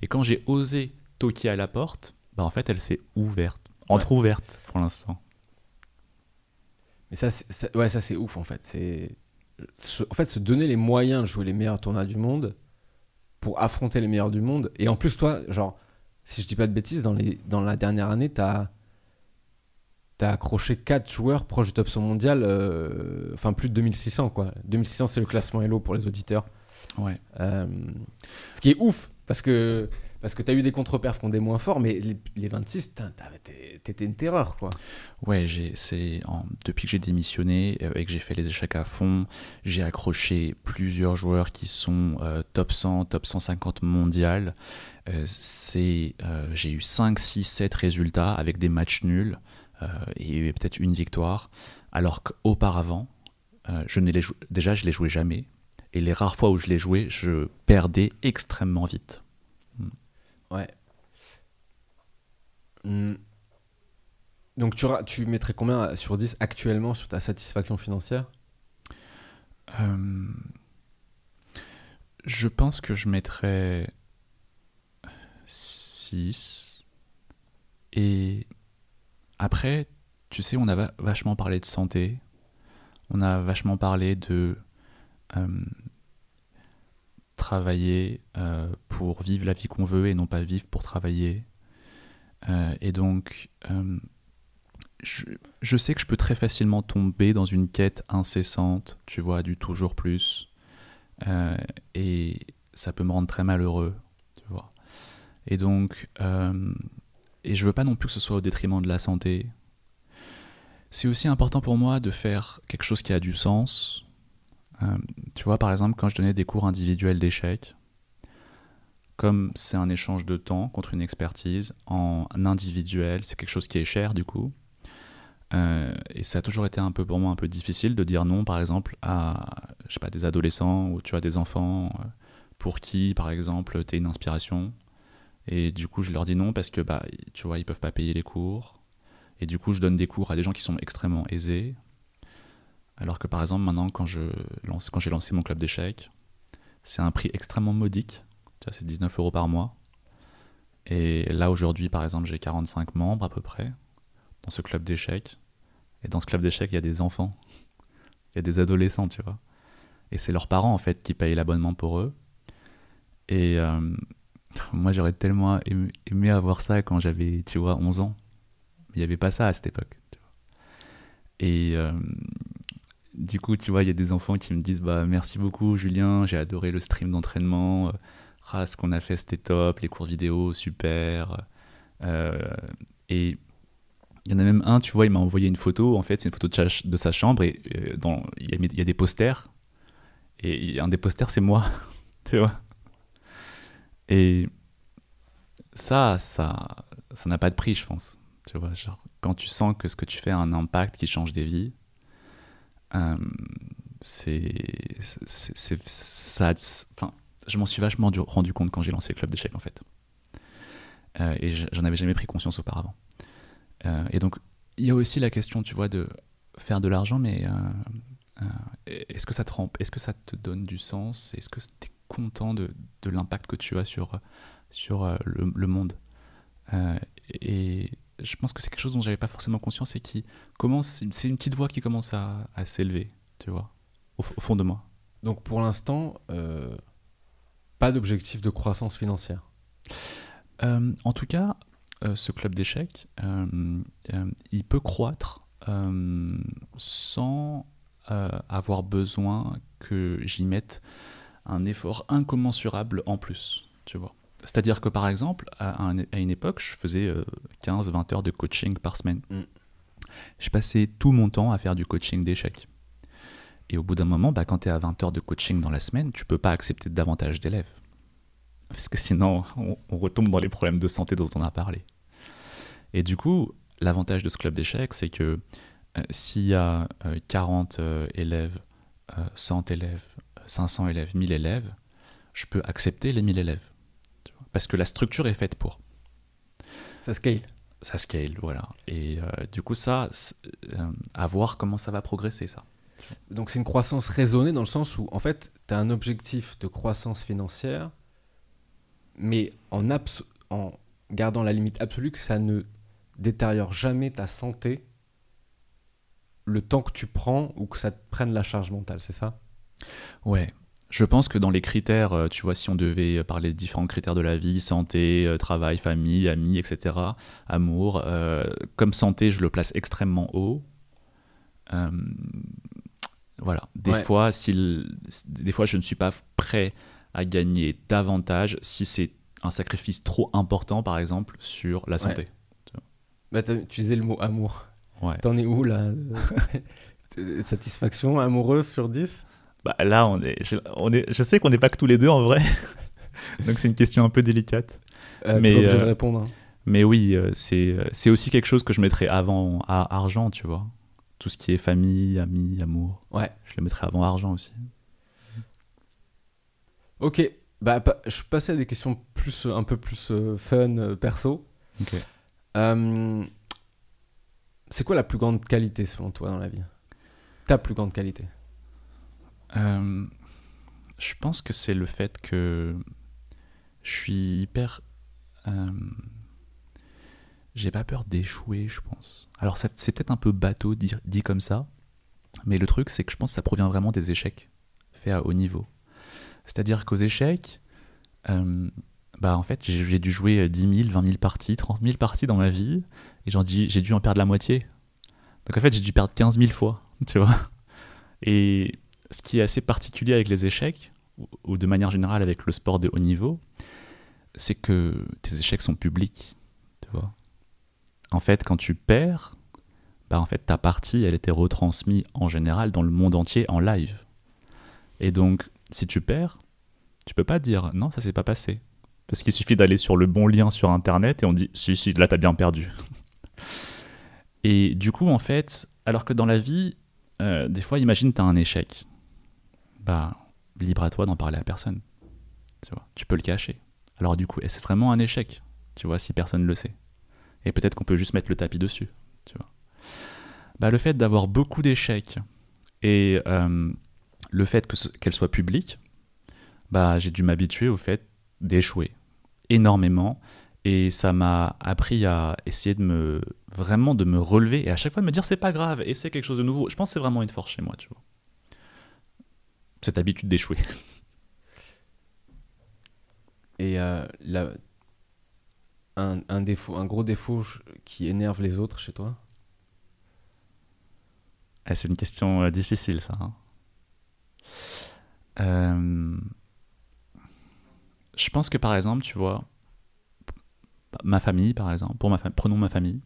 Et quand j'ai osé toquer à la porte, bah en fait, elle s'est ouverte, entre-ouverte pour l'instant. Mais ça, c'est- ça- ouais, ça c'est ouf en fait. C'est se- en fait se donner les moyens de jouer les meilleurs tournois du monde pour affronter les meilleurs du monde. Et en plus, toi, genre, si je dis pas de bêtises, dans, les, dans la dernière année, t'as as accroché 4 joueurs proches du top 100 mondial, euh, enfin plus de 2600 quoi. 2600 c'est le classement Elo pour les auditeurs. Ouais. Euh, ce qui est ouf, parce que, parce que tu as eu des contre-perfs qui ont des moins forts, mais les, les 26, putain, t'avais- t'es- t'étais une terreur, quoi. Ouais, c'est depuis que j'ai démissionné euh, et que j'ai fait les échecs à fond, j'ai accroché plusieurs joueurs qui sont euh, top 100, top 150 mondial. Euh, c'est, j'ai eu 5, 6, 7 résultats avec des matchs nuls et peut-être une victoire, alors qu'auparavant, je ne les déjà je les jouais jamais. Et les rares fois où je les jouais, je perdais extrêmement vite. Ouais. Hmm. Donc tu, tu mettrais combien sur 10 actuellement sur ta satisfaction financière? Euh, je pense que je mettrais 6. Et après, tu sais, on a va- vachement parlé de santé. On a vachement parlé de euh, travailler euh, pour vivre la vie qu'on veut et non pas vivre pour travailler. Euh, et donc, euh, je, je sais que je peux très facilement tomber dans une quête incessante, tu vois, du toujours plus. Et ça peut me rendre très malheureux, tu vois. Et donc, et je veux pas non plus que ce soit au détriment de la santé. C'est aussi important pour moi de faire quelque chose qui a du sens. Euh, tu vois, par exemple, quand je donnais des cours individuels d'échecs, comme c'est un échange de temps contre une expertise en individuel, c'est quelque chose qui est cher du coup. Euh, et ça a toujours été un peu pour moi un peu difficile de dire non, par exemple, à je sais pas, des adolescents ou tu as des enfants euh, pour qui, par exemple, tu es une inspiration. Et du coup, je leur dis non parce que bah, tu vois, ils peuvent pas payer les cours. Et du coup, je donne des cours à des gens qui sont extrêmement aisés. Alors que par exemple, maintenant, quand j'ai lancé mon club d'échecs, c'est un prix extrêmement modique. C'est 19 euros par mois. Et là, aujourd'hui, par exemple, j'ai 45 membres à peu près dans ce club d'échecs. Et dans ce club d'échecs, il y a des enfants. *laughs* Il y a des adolescents, tu vois. Et c'est leurs parents, en fait, qui payent l'abonnement pour eux. Et euh, *laughs* moi, j'aurais tellement aimé, avoir ça quand j'avais, tu vois, 11 ans. Il n'y avait pas ça à cette époque. Et euh, du coup, tu vois, il y a des enfants qui me disent bah, Merci beaucoup, Julien, j'ai adoré le stream d'entraînement. Euh, ah, ce qu'on a fait c'était top, les cours vidéo super. Euh, et il y en a même un, tu vois, il m'a envoyé une photo. En fait, c'est une photo de, sa chambre et euh, il, y a, des posters. Et un des posters, c'est moi, *laughs* tu vois. Et ça, ça, ça n'a pas de prix, je pense. Tu vois, genre, quand tu sens que ce que tu fais a un impact qui change des vies, c'est, ça, enfin, je m'en suis vachement rendu compte quand j'ai lancé le club d'échecs en fait. Euh, et j'en avais jamais pris conscience auparavant. Euh, et donc, il y a aussi la question, tu vois, de faire de l'argent, mais est-ce que ça te est-ce que ça te donne du sens? Est-ce que tu es content de, de l'impact que tu as sur sur le, le monde? Et je pense que c'est quelque chose dont j'avais pas forcément conscience et qui commence, c'est une petite voix qui commence à, s'élever, tu vois, au, fond de moi. Donc pour l'instant, euh, pas d'objectif de croissance financière. Euh, en tout cas, euh, ce club d'échecs, il peut croître sans avoir besoin que j'y mette un effort incommensurable en plus, tu vois. C'est-à-dire que par exemple, à, une époque, je faisais 15-20 euh, heures de coaching par semaine. Mm. Je passais tout mon temps à faire du coaching d'échecs. Et au bout d'un moment, bah, quand tu es à 20 heures de coaching dans la semaine, tu peux pas accepter davantage d'élèves. Parce que sinon, on, retombe dans les problèmes de santé dont on a parlé. Et du coup, l'avantage de ce club d'échecs, c'est que euh, s'il y a 40 euh, élèves, 100 élèves, 500 élèves, 1000 élèves, je peux accepter les 1000 élèves parce que la structure est faite pour. Ça scale. Ça scale, voilà. Et euh, du coup, ça, euh, à voir comment ça va progresser, ça. Donc c'est une croissance raisonnée dans le sens où, en fait, tu as un objectif de croissance financière, mais en, en gardant la limite absolue que ça ne détériore jamais ta santé le temps que tu prends ou que ça te prenne la charge mentale, c'est ça? Ouais, je pense que dans les critères, euh, tu vois, si on devait parler de différents critères de la vie, santé, euh, travail, famille, amis, etc., amour, euh, comme santé, je le place extrêmement haut. voilà. Des, fois, si des fois, je ne suis pas prêt à gagner davantage si c'est un sacrifice trop important, par exemple, sur la santé. Bah, tu utilisais le mot amour. Ouais. T'en es où là *laughs* Satisfaction amoureuse sur 10 bah, là, on est, je, on est, je sais qu'on n'est pas que tous les deux en vrai. *laughs* Donc c'est une question un peu délicate. Euh, mais, euh, répondre. Hein. Mais oui, euh, c'est, c'est aussi quelque chose que je mettrais avant à argent, tu vois. Tout ce qui est famille, amis, amour. Ouais. Je le mettrais avant argent aussi. Ok. Bah, je passais à des questions plus, un peu plus fun, perso. Ok. c'est quoi la plus grande qualité selon toi dans la vie? Ta plus grande qualité euh, je pense que c'est le fait que je suis hyper. Euh, j'ai pas peur d'échouer, je pense. Alors, c'est peut-être un peu bateau dit, dit, comme ça, mais le truc, c'est que je pense que ça provient vraiment des échecs faits à haut niveau. C'est-à-dire qu'aux échecs, euh, bah en fait, j'ai dû jouer 10 000, 20 000 parties, 30 000 parties dans ma vie, et j'ai dû en perdre la moitié. Donc en fait, j'ai dû perdre 15 000 fois, *laughs* tu vois. Et ce qui est assez particulier avec les échecs, ou, de manière générale avec le sport de haut niveau, c'est que tes échecs sont publics. En fait, quand tu perds, bah en fait, ta partie, elle était retransmise en général dans le monde entier en live. Et donc, si tu perds, tu peux pas dire non, ça s'est pas passé. Parce qu'il suffit d'aller sur le bon lien sur Internet et on dit si, si, là, t'as bien perdu. *laughs* et du coup, en fait, alors que dans la vie, euh, des fois, imagine, t'as un échec bah, libre à toi d'en parler à personne. Tu vois, tu peux le cacher. Alors du coup, c'est vraiment un échec, tu vois, si personne ne le sait? Et peut-être qu'on peut juste mettre le tapis dessus, tu vois. Bah, le fait d'avoir beaucoup d'échecs et euh, le fait qu'elle soit publique, bah, j'ai dû m'habituer au fait d'échouer énormément et ça m'a appris à essayer de me vraiment de me relever et à chaque fois de me dire c'est pas grave et c'est quelque chose de nouveau. Je pense c'est vraiment une force chez moi, tu vois cette habitude d'échouer. Et euh, un, défaut, un gros défaut qui énerve les autres chez toi? Ah, C'est une question euh, difficile, ça. Hein. Euh, je pense que par exemple, tu vois, ma famille, par exemple, pour ma prenons ma famille.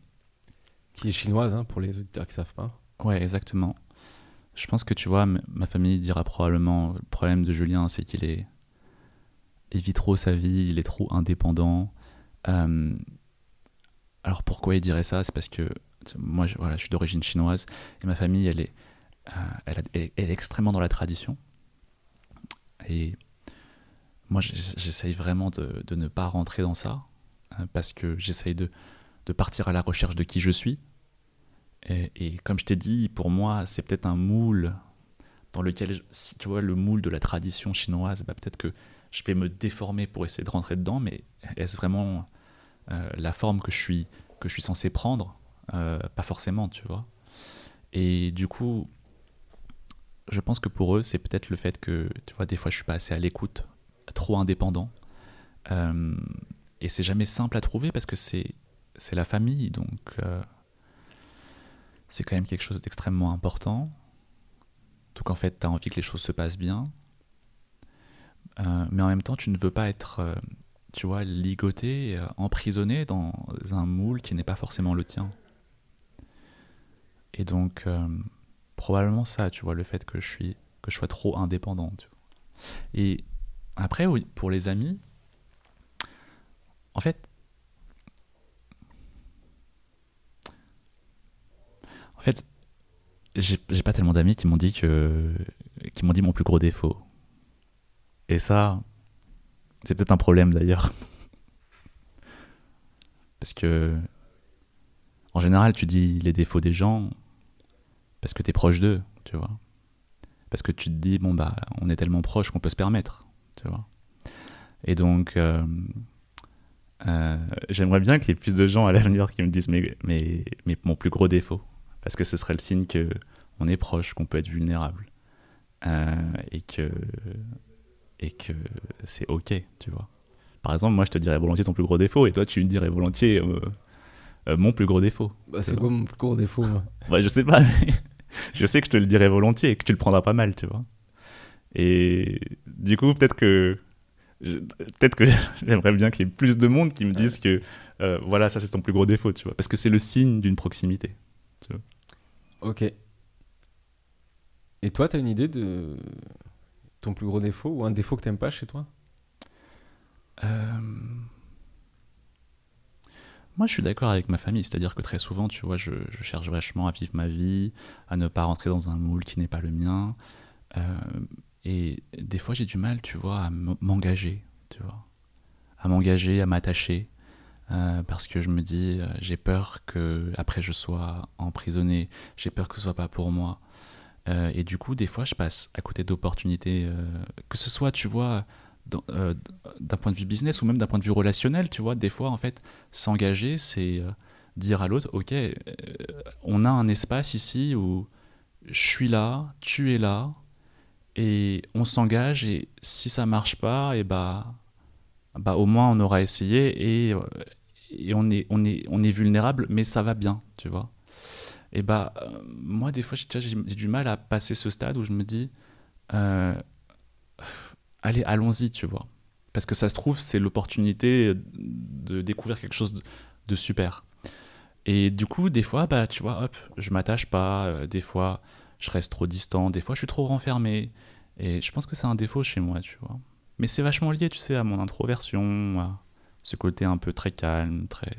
Qui est chinoise, hein, pour les auditeurs qui savent pas. Ouais, exactement. Je pense que tu vois, ma famille dira probablement le problème de Julien, c'est qu'il est. Vit trop sa vie, il est trop indépendant. Alors pourquoi il dirait ça? C'est parce que moi, je, voilà, je suis d'origine chinoise et ma famille, elle est, euh, elle, est- extrêmement dans la tradition. Et moi, j'ess- j'essaye vraiment de, ne pas rentrer dans ça euh, parce que j'essaye de partir à la recherche de qui je suis. Et, comme je t'ai dit, pour moi, c'est peut-être un moule dans lequel, si tu vois, le moule de la tradition chinoise, bah, peut-être que je vais me déformer pour essayer de rentrer dedans, mais est-ce vraiment euh, la forme que je suis, que je suis censé prendre? Euh, Pas forcément, tu vois. Et du coup, je pense que pour eux, c'est peut-être le fait que, tu vois, des fois, je suis pas assez à l'écoute, trop indépendant. Euh, et c'est jamais simple à trouver parce que c'est c'est la famille, donc euh, c'est quand même quelque chose d'extrêmement important. Donc en fait, tu as envie que les choses se passent bien. Euh, mais en même temps, tu ne veux pas être, euh, tu vois, ligoté, euh, emprisonné dans un moule qui n'est pas forcément le tien. Et donc, probablement ça, tu vois, le fait que je, suis, que je sois trop indépendant. Et après, pour les amis, en fait, en fait, j'ai pas tellement d'amis qui m'ont dit que, qui m'ont dit mon plus gros défaut. Et ça, c'est peut-être un problème d'ailleurs. *laughs* Parce que, en général, tu dis les défauts des gens parce que t'es proche d'eux, tu vois. Parce que tu te dis, bon, bah, on est tellement proche qu'on peut se permettre, tu vois. Et donc, euh, euh, j'aimerais bien qu'il y ait plus de gens à l'avenir qui me disent mais, mais, mais mon plus gros défaut. Parce que ce serait le signe que on est proche, qu'on peut être vulnérable. Euh, et que, et que c'est ok, tu vois. Par exemple, moi, je te dirais volontiers ton plus gros défaut, et toi, tu me dirais volontiers euh, euh, mon plus gros défaut. Bah, C'est quoi mon plus gros défaut moi? *laughs* Je sais pas, mais *laughs* je sais que je te le dirais volontiers et que tu le prendras pas mal, tu vois. Et du coup, peut-être que peut-être que *laughs* j'aimerais bien qu'il y ait plus de monde qui me disent que euh, voilà, ça c'est ton plus gros défaut, tu vois. Parce que c'est le signe d'une proximité. Ok. Et toi, t'as une idée de ton plus gros défaut ou un défaut que t'aimes pas chez toi? Euh, Moi, je suis d'accord avec ma famille, c'est-à-dire que très souvent, tu vois, je, je cherche vachement à vivre ma vie, à ne pas rentrer dans un moule qui n'est pas le mien. Euh, et des fois, j'ai du mal, tu vois, à m'engager, tu vois, à m'engager, à m'attacher, euh, parce que je me dis, euh, j'ai peur que après je sois emprisonné, j'ai peur que ce soit pas pour moi. Euh, et du coup, des fois, je passe à côté d'opportunités, que ce soit, tu vois, d'un point de vue business ou même d'un point de vue relationnel, tu vois, des fois, en fait, s'engager, c'est dire à l'autre, ok, on a un espace ici où je suis là, tu es là, et on s'engage, et si ça marche pas, et bah, bah au moins on aura essayé, et, et on, est, on, est, on est vulnérable, mais ça va bien, tu vois. Et bah, euh, moi, des fois, j'ai du mal à passer ce stade où je me dis, euh, allez, allons-y, tu vois. Parce que ça se trouve, c'est l'opportunité de découvrir quelque chose de, super. Et du coup, des fois, bah, tu vois, hop, je m'attache pas, euh, des fois, je reste trop distant, des fois, je suis trop renfermé. Et je pense que c'est un défaut chez moi, tu vois. Mais c'est vachement lié, tu sais, à mon introversion, ce côté un peu très calme, très.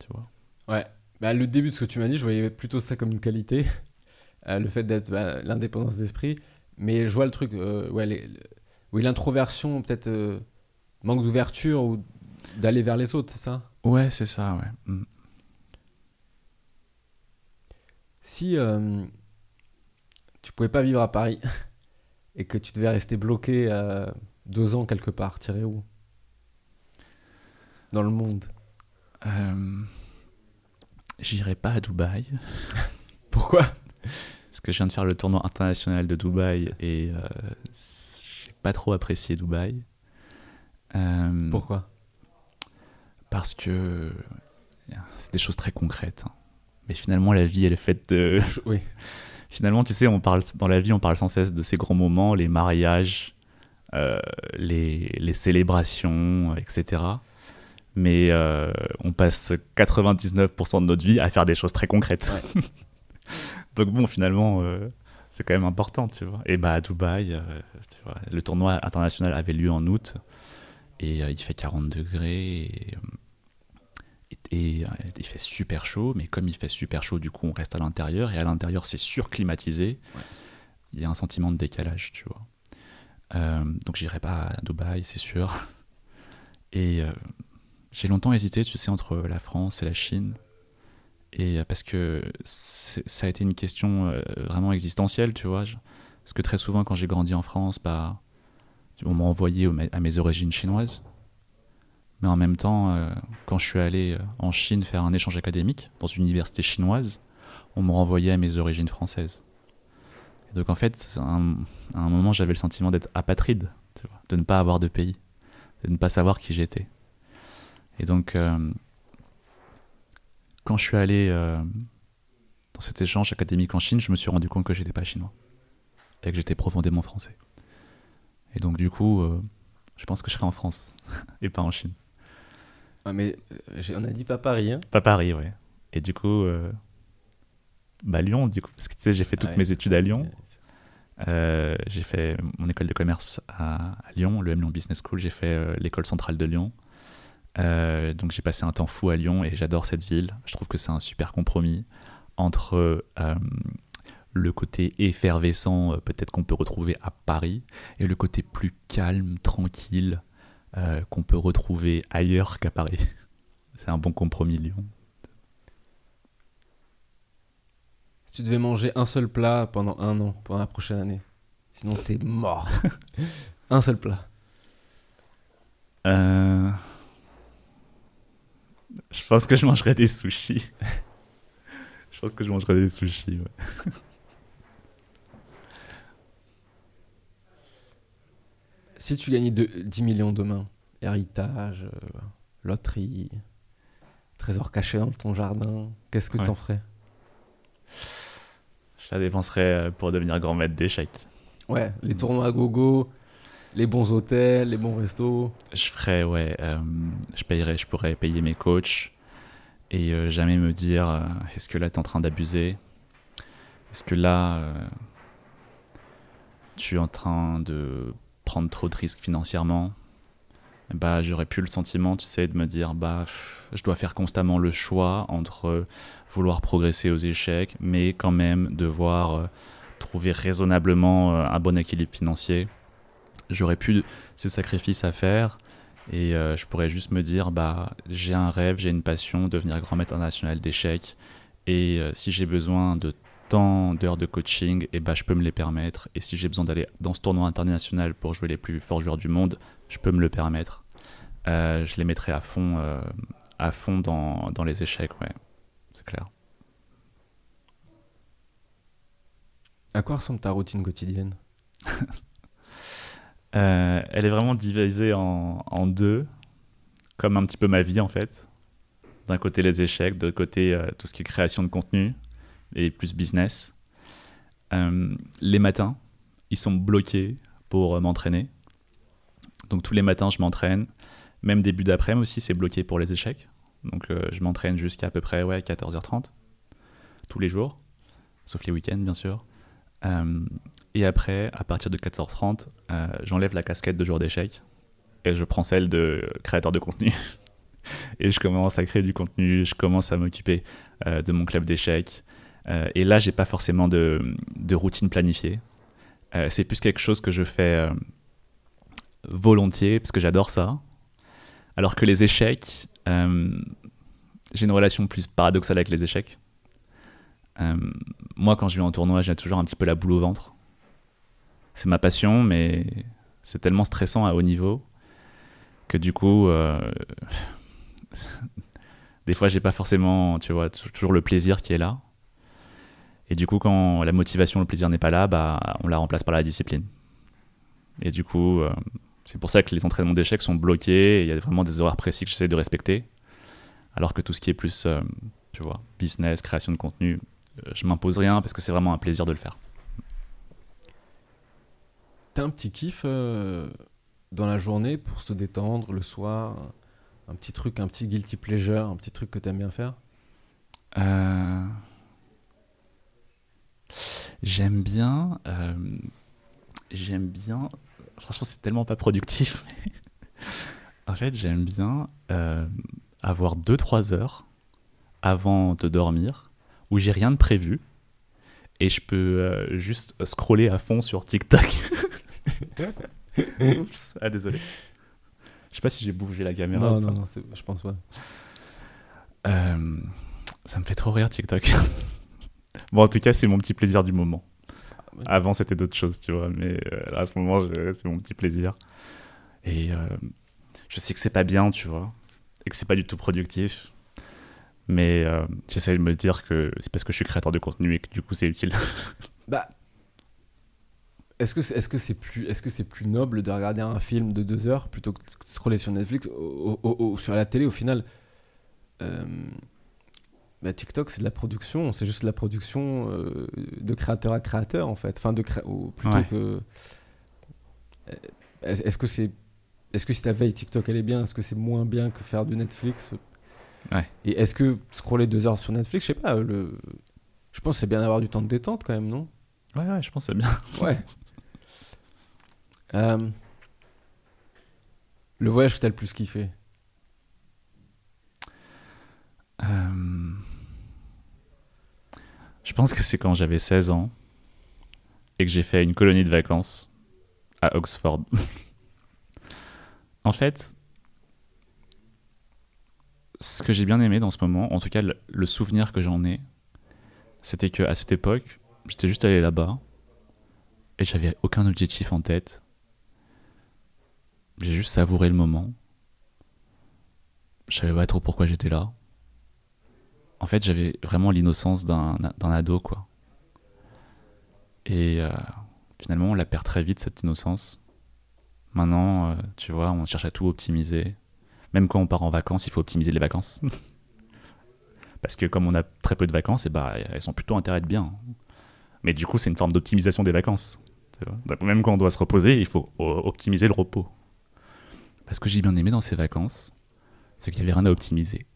Tu vois. Ouais. Bah, le début de ce que tu m'as dit, je voyais plutôt ça comme une qualité, *laughs* euh, le fait d'être bah, l'indépendance d'esprit. Mais je vois le truc, euh, ouais, les- le- oui, l'introversion, peut-être euh, manque d'ouverture ou d'aller vers les autres, c'est ça? Ouais, c'est ça, ouais. Mm. Si tu pouvais pas vivre à Paris *laughs* et que tu devais rester bloqué deux ans quelque part, tirer où? Dans le monde. Euh, J'irai pas à Dubaï. *laughs* Pourquoi? Parce que je viens de faire le tournoi international de Dubaï et euh, j'ai pas trop apprécié Dubaï. Euh, Pourquoi? Parce que c'est des choses très concrètes. hein. Mais finalement, la vie, elle est faite de. *laughs* Oui. Finalement, tu sais, on parle dans la vie, on parle sans cesse de ces grands moments, les mariages, les, les, célébrations, etc. Mais on passe 99% de notre vie à faire des choses très concrètes. *laughs* Donc bon, finalement, c'est quand même important, tu vois. Et bah à Dubaï, tu vois, le tournoi international avait lieu en août et il fait 40 degrés. Et, et, il fait super chaud, mais comme il fait super chaud, du coup, on reste à l'intérieur, et à l'intérieur, c'est surclimatisé. Il y a un sentiment de décalage, tu vois. Euh, donc, j'irai pas à Dubaï, c'est sûr. Et euh, j'ai longtemps hésité, tu sais, entre la France et la Chine. Et euh, parce que ça a été une question euh, vraiment existentielle, tu vois. Parce que très souvent, quand j'ai grandi en France, bah, on m'a envoyé à mes origines chinoises. Mais en même temps, euh, quand je suis allé euh, en Chine faire un échange académique dans une université chinoise, on me renvoyait à mes origines françaises. Donc en fait, à un, moment, j'avais le sentiment d'être apatride, de ne pas avoir de pays, de ne pas savoir qui j'étais. Et donc, euh, quand je suis allé dans cet échange académique en Chine, je me suis rendu compte que j'étais pas chinois et que j'étais profondément français. Et donc du coup, je pense que je serai en France *laughs* et pas en Chine. Ah, mais euh, on a dit pas Paris, hein Pas Paris, ouais. Et du coup, euh, bah Lyon, du coup, parce que tu sais, j'ai fait toutes mes études à Lyon. Euh, j'ai fait mon école de commerce à, Lyon, le M Lyon Business School. J'ai fait l'école centrale de Lyon. Donc j'ai passé un temps fou à Lyon et j'adore cette ville. Je trouve que c'est un super compromis entre le côté effervescent, peut-être qu'on peut retrouver à Paris, et le côté plus calme, tranquille, euh, qu'on peut retrouver ailleurs qu'à Paris. *laughs* C'est un bon compromis, Lyon. Si tu devais manger un seul plat pendant un an, pendant la prochaine année, sinon t'es mort. *laughs* un seul plat. Euh, je pense que je mangerais des sushis. je pense que je mangerais des sushis, ouais. Si tu gagnais 10 millions demain, héritage, euh, loterie, trésor caché dans ton jardin, qu'est-ce que tu en ferais? Je la dépenserais euh, pour devenir grand maître d'échecs. Ouais, les tournois à gogo, les bons hôtels, les bons restos. Je ferais, ouais, euh, je payerais, je pourrais payer mes coachs et jamais me dire est-ce que là tu es en train d'abuser? Est-ce que là tu es en train de prendre trop de risques financièrement, bah, j'aurais plus le sentiment, tu sais, de me dire, bah, je dois faire constamment le choix entre vouloir progresser aux échecs, mais quand même devoir euh, trouver raisonnablement euh, un bon équilibre financier. J'aurais plus ces sacrifices à faire et euh, je pourrais juste me dire, bah, j'ai un rêve, j'ai une passion, devenir grand maître international d'échecs. Et si j'ai besoin de d'heures de coaching, et eh ben, je peux me les permettre. Et si j'ai besoin d'aller dans ce tournoi international pour jouer les plus forts joueurs du monde, je peux me le permettre. Euh, je les mettrai à fond, euh, à fond dans, dans, les échecs, ouais, c'est clair. À quoi ressemble ta routine quotidienne? *laughs* euh, Elle est vraiment divisée en, deux, comme un petit peu ma vie en fait. D'un côté les échecs, de côté tout ce qui est création de contenu et plus business. Euh, les matins, ils sont bloqués pour euh, m'entraîner. Donc tous les matins, je m'entraîne. Même début d'après-midi aussi, c'est bloqué pour les échecs. Donc euh, je m'entraîne jusqu'à à peu près ouais, 14h30, tous les jours, sauf les week-ends bien sûr. Et après, à partir de 14h30, j'enlève la casquette de joueur d'échecs et je prends celle de créateur de contenu. *laughs* et je commence à créer du contenu, je commence à m'occuper de mon club d'échecs, euh, et là, j'ai pas forcément de, routine planifiée. Euh, c'est plus quelque chose que je fais euh, volontiers parce que j'adore ça. Alors que les échecs, j'ai une relation plus paradoxale avec les échecs. moi, quand je vais en tournoi, j'ai toujours un petit peu la boule au ventre. C'est ma passion, mais c'est tellement stressant à haut niveau que du coup, *laughs* des fois, j'ai pas forcément, tu vois, toujours le plaisir qui est là. Et du coup, quand la motivation, le plaisir n'est pas là, bah, on la remplace par la discipline. Et du coup, euh, c'est pour ça que les entraînements d'échecs sont bloqués. Il y a vraiment des horaires précis que j'essaie de respecter. Alors que tout ce qui est plus, euh, tu vois, business, création de contenu, euh, je m'impose rien parce que c'est vraiment un plaisir de le faire. T'as un petit kiff euh, dans la journée pour se détendre le soir Un petit truc, un petit guilty pleasure, un petit truc que t'aimes bien faire? Euh, J'aime bien. euh, J'aime bien. Franchement, c'est tellement pas productif. *laughs* en fait, j'aime bien avoir 2-3 heures avant de dormir où j'ai rien de prévu et je peux juste scroller à fond sur TikTok. *laughs* *laughs* Oups, ah désolé. Je sais pas si j'ai bougé la caméra. Non, ou non, pas. non, c'est- je pense pas. Euh, ça me fait trop rire TikTok. *laughs* bon, en tout cas, c'est mon petit plaisir du moment. ouais. Avant, c'était d'autres choses, tu vois, mais euh, là, à ce moment, je- c'est mon petit plaisir. Et euh, je sais que c'est pas bien, tu vois, et que c'est pas du tout productif. Mais j'essaie de me dire que c'est parce que je suis créateur de contenu et que du coup, c'est utile. Bah, est-ce que c'est est -ce c'est plus, est -ce c'est plus noble de regarder un film de deux heures plutôt que de scroller sur Netflix ou, ou- ou sur la télé au final euh, bah, TikTok, c'est de la production, c'est juste de la production euh, de créateur à créateur en fait. Enfin, de cré- ou plutôt Ouais. que. Euh, Est-ce est-ce que c'est. Est-ce que si ta veille TikTok elle est bien, est-ce que c'est moins bien que faire du Netflix? Ouais. Et est-ce que scroller deux heures sur Netflix, je sais pas, le... je pense que c'est bien d'avoir du temps de détente quand même, non? Ouais, ouais, je pense que c'est bien. Ouais. *laughs* Euh, le voyage que t'as le plus kiffé? Euh, Je pense que c'est quand j'avais 16 ans et que j'ai fait une colonie de vacances à Oxford. *laughs* en fait, ce que j'ai bien aimé dans ce moment, en tout cas le, souvenir que j'en ai, c'était que à cette époque, j'étais juste allé là-bas et j'avais aucun objectif en tête. J'ai juste savouré le moment. Je savais pas trop pourquoi j'étais là en fait, j'avais vraiment l'innocence d'un ado, quoi. Et euh, finalement, on la perd très vite, cette innocence. Maintenant, euh, tu vois, on cherche à tout optimiser. Même quand on part en vacances, il faut optimiser les vacances. *laughs* Parce que comme on a très peu de vacances, et bah, elles sont plutôt intérêt de bien. Mais du coup, c'est une forme d'optimisation des vacances. même quand on doit se reposer, il faut optimiser le repos. Parce que j'ai bien aimé dans ces vacances, c'est qu'il n'y avait rien à optimiser.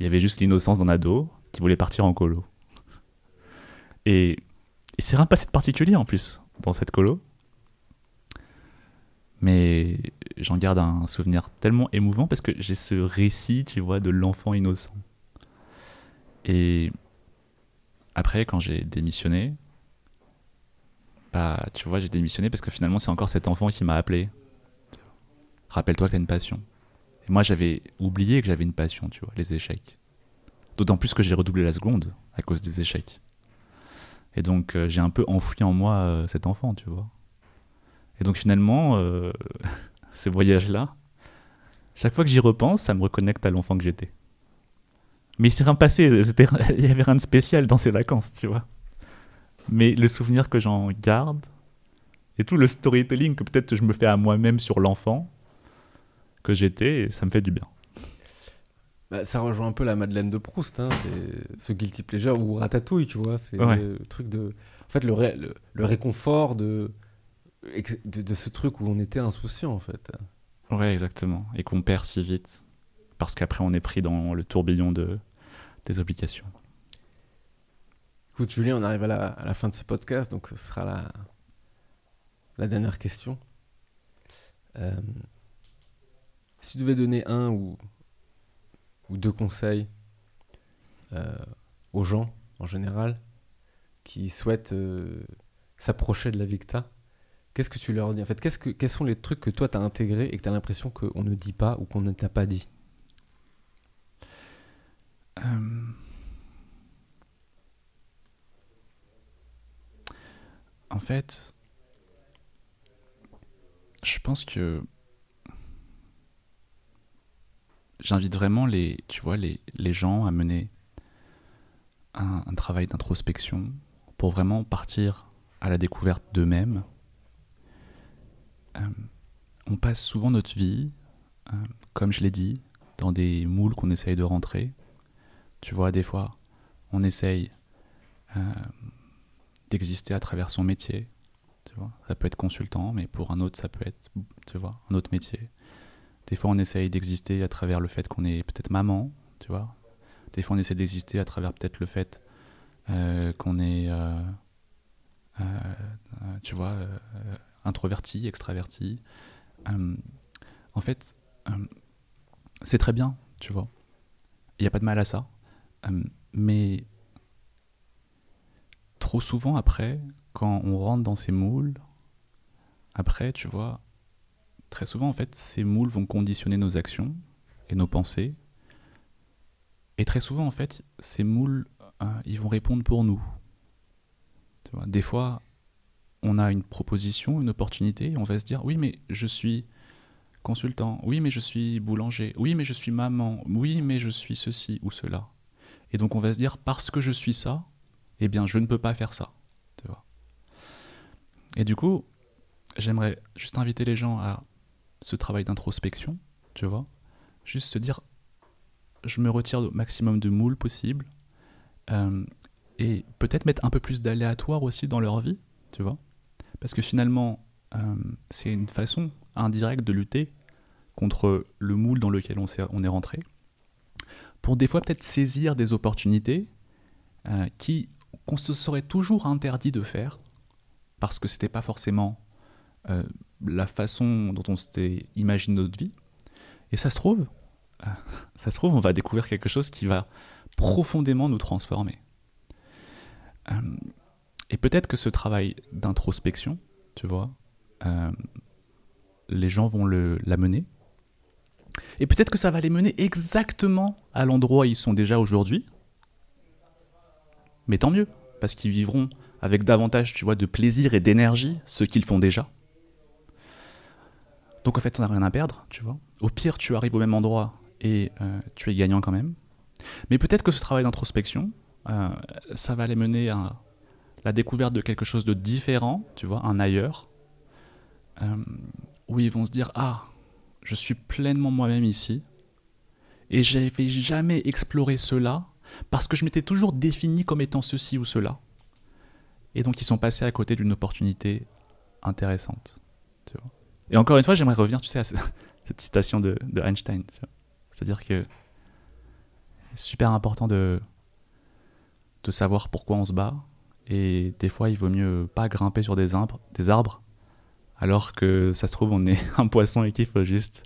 Il y avait juste l'innocence d'un ado qui voulait partir en colo. Et il s'est rien passé de particulier en plus dans cette colo. Mais j'en garde un souvenir tellement émouvant parce que j'ai ce récit, tu vois, de l'enfant innocent. Et après, quand j'ai démissionné, bah, tu vois, j'ai démissionné parce que finalement, c'est encore cet enfant qui m'a appelé. Rappelle-toi que t'as une passion. Et moi, j'avais oublié que j'avais une passion, tu vois, les échecs. D'autant plus que j'ai redoublé la seconde à cause des échecs. Et donc, euh, j'ai un peu enfoui en moi euh, cet enfant, tu vois. Et donc, finalement, euh, *laughs* ce voyage-là, chaque fois que j'y repense, ça me reconnecte à l'enfant que j'étais. Mais il s'est rien passé, c'était- *laughs* il y avait rien de spécial dans ces vacances, tu vois. Mais le souvenir que j'en garde, et tout le storytelling que peut-être je me fais à moi-même sur l'enfant que j'étais, ça me fait du bien. Bah, Ça rejoint un peu la Madeleine de Proust, hein, ce guilty pleasure ou Ratatouille, tu vois. C'est Ouais. le truc de. En fait, le, ré- le, le réconfort de, de, de ce truc où on était insouciant, en fait. Ouais, exactement. Et qu'on perd si vite. Parce qu'après, on est pris dans le tourbillon de, des obligations. Écoute, Julien, on arrive à la, à la fin de ce podcast, donc ce sera la, la dernière question. Euh, si tu devais donner un ou, ou deux conseils euh, aux gens en général qui souhaitent euh, s'approcher de la Victa, qu'est-ce que tu leur dis? En fait, que, quels sont les trucs que toi tu as intégrés et que tu as l'impression qu'on ne dit pas ou qu'on ne t'a pas dit? Euh, En fait, je pense que j'invite vraiment les, tu vois, les, les gens à mener un, travail d'introspection pour vraiment partir à la découverte d'eux-mêmes. Euh, on passe souvent notre vie, euh, comme je l'ai dit, dans des moules qu'on essaye de rentrer. Tu vois, des fois, on essaye euh, d'exister à travers son métier. Tu vois, ça peut être consultant, mais pour un autre, ça peut être, tu vois, un autre métier. Des fois, on essaye d'exister à travers le fait qu'on est peut-être maman, tu vois. Des fois, on essaie d'exister à travers peut-être le fait euh, qu'on est, euh, euh, tu vois, introverti, extraverti. en fait, c'est très bien, tu vois. Il n'y a pas de mal à ça. mais trop souvent, après, quand on rentre dans ces moules, après, tu vois, très souvent, en fait, ces moules vont conditionner nos actions et nos pensées. Et très souvent, en fait, ces moules, euh, ils vont répondre pour nous. Tu vois, des fois, on a une proposition, une opportunité, et on va se dire, oui, mais je suis consultant, oui, mais je suis boulanger, oui, mais je suis maman, oui, mais je suis ceci ou cela. Et donc, on va se dire, parce que je suis ça, eh bien, je ne peux pas faire ça. Tu vois. Et du coup, j'aimerais juste inviter les gens à ce travail d'introspection, tu vois. Juste se dire, je me retire au maximum de moules possible. Euh, et peut-être mettre un peu plus d'aléatoire aussi dans leur vie, tu vois. Parce que finalement, euh, c'est une façon indirecte de lutter contre le moule dans lequel on, est, rentré. Pour des fois peut-être saisir des opportunités euh, qui qu'on se serait toujours interdit de faire, parce que c'était pas forcément la façon dont on s'était imaginé notre vie. Et ça se trouve, *laughs* ça se trouve, on va découvrir quelque chose qui va profondément nous transformer. Euh, et peut-être que ce travail d'introspection, tu vois, euh, les gens vont le, la mener. Et peut-être que ça va les mener exactement à l'endroit où ils sont déjà aujourd'hui. Mais tant mieux, parce qu'ils vivront avec davantage, tu vois, de plaisir et d'énergie ce qu'ils font déjà. Donc en fait, on n'a rien à perdre, tu vois. Au pire, tu arrives au même endroit et euh, tu es gagnant quand même. Mais peut-être que ce travail d'introspection, euh, ça va les mener à la découverte de quelque chose de différent, tu vois, un ailleurs, euh, où ils vont se dire ah, je suis pleinement moi-même ici, et j'avais jamais exploré cela parce que je m'étais toujours défini comme étant ceci ou cela. Et donc ils sont passés à côté d'une opportunité intéressante. Et encore une fois, j'aimerais revenir, tu sais, à *laughs* cette citation de, Einstein. C'est-à-dire que c'est super important de, de savoir pourquoi on se bat. Et des fois, il vaut mieux pas grimper sur des arbres, des arbres alors que ça se trouve, on est *laughs* un poisson et qu'il faut juste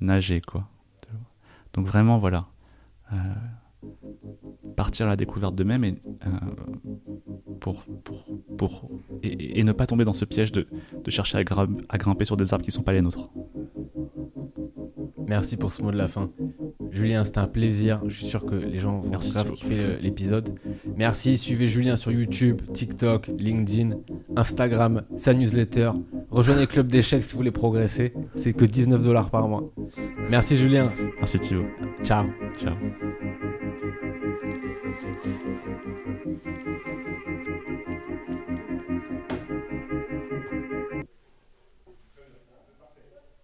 nager, quoi. Donc vraiment, voilà. Euh, partir à la découverte d'eux-mêmes et, euh, et, ne pas tomber dans ce piège de, de chercher à, à, grimper sur des arbres qui ne sont pas les nôtres. Merci pour ce mot de la fin. Julien, c'était un plaisir. Je suis sûr que les gens vont Merci, grave kiffer euh, l'épisode. Merci. Suivez Julien sur YouTube, TikTok, LinkedIn, Instagram, sa newsletter. Rejoignez le Club d'échecs si vous voulez progresser. C'est que 19 dollars par mois. Merci Julien. Merci Thibaut. Ciao. Ciao.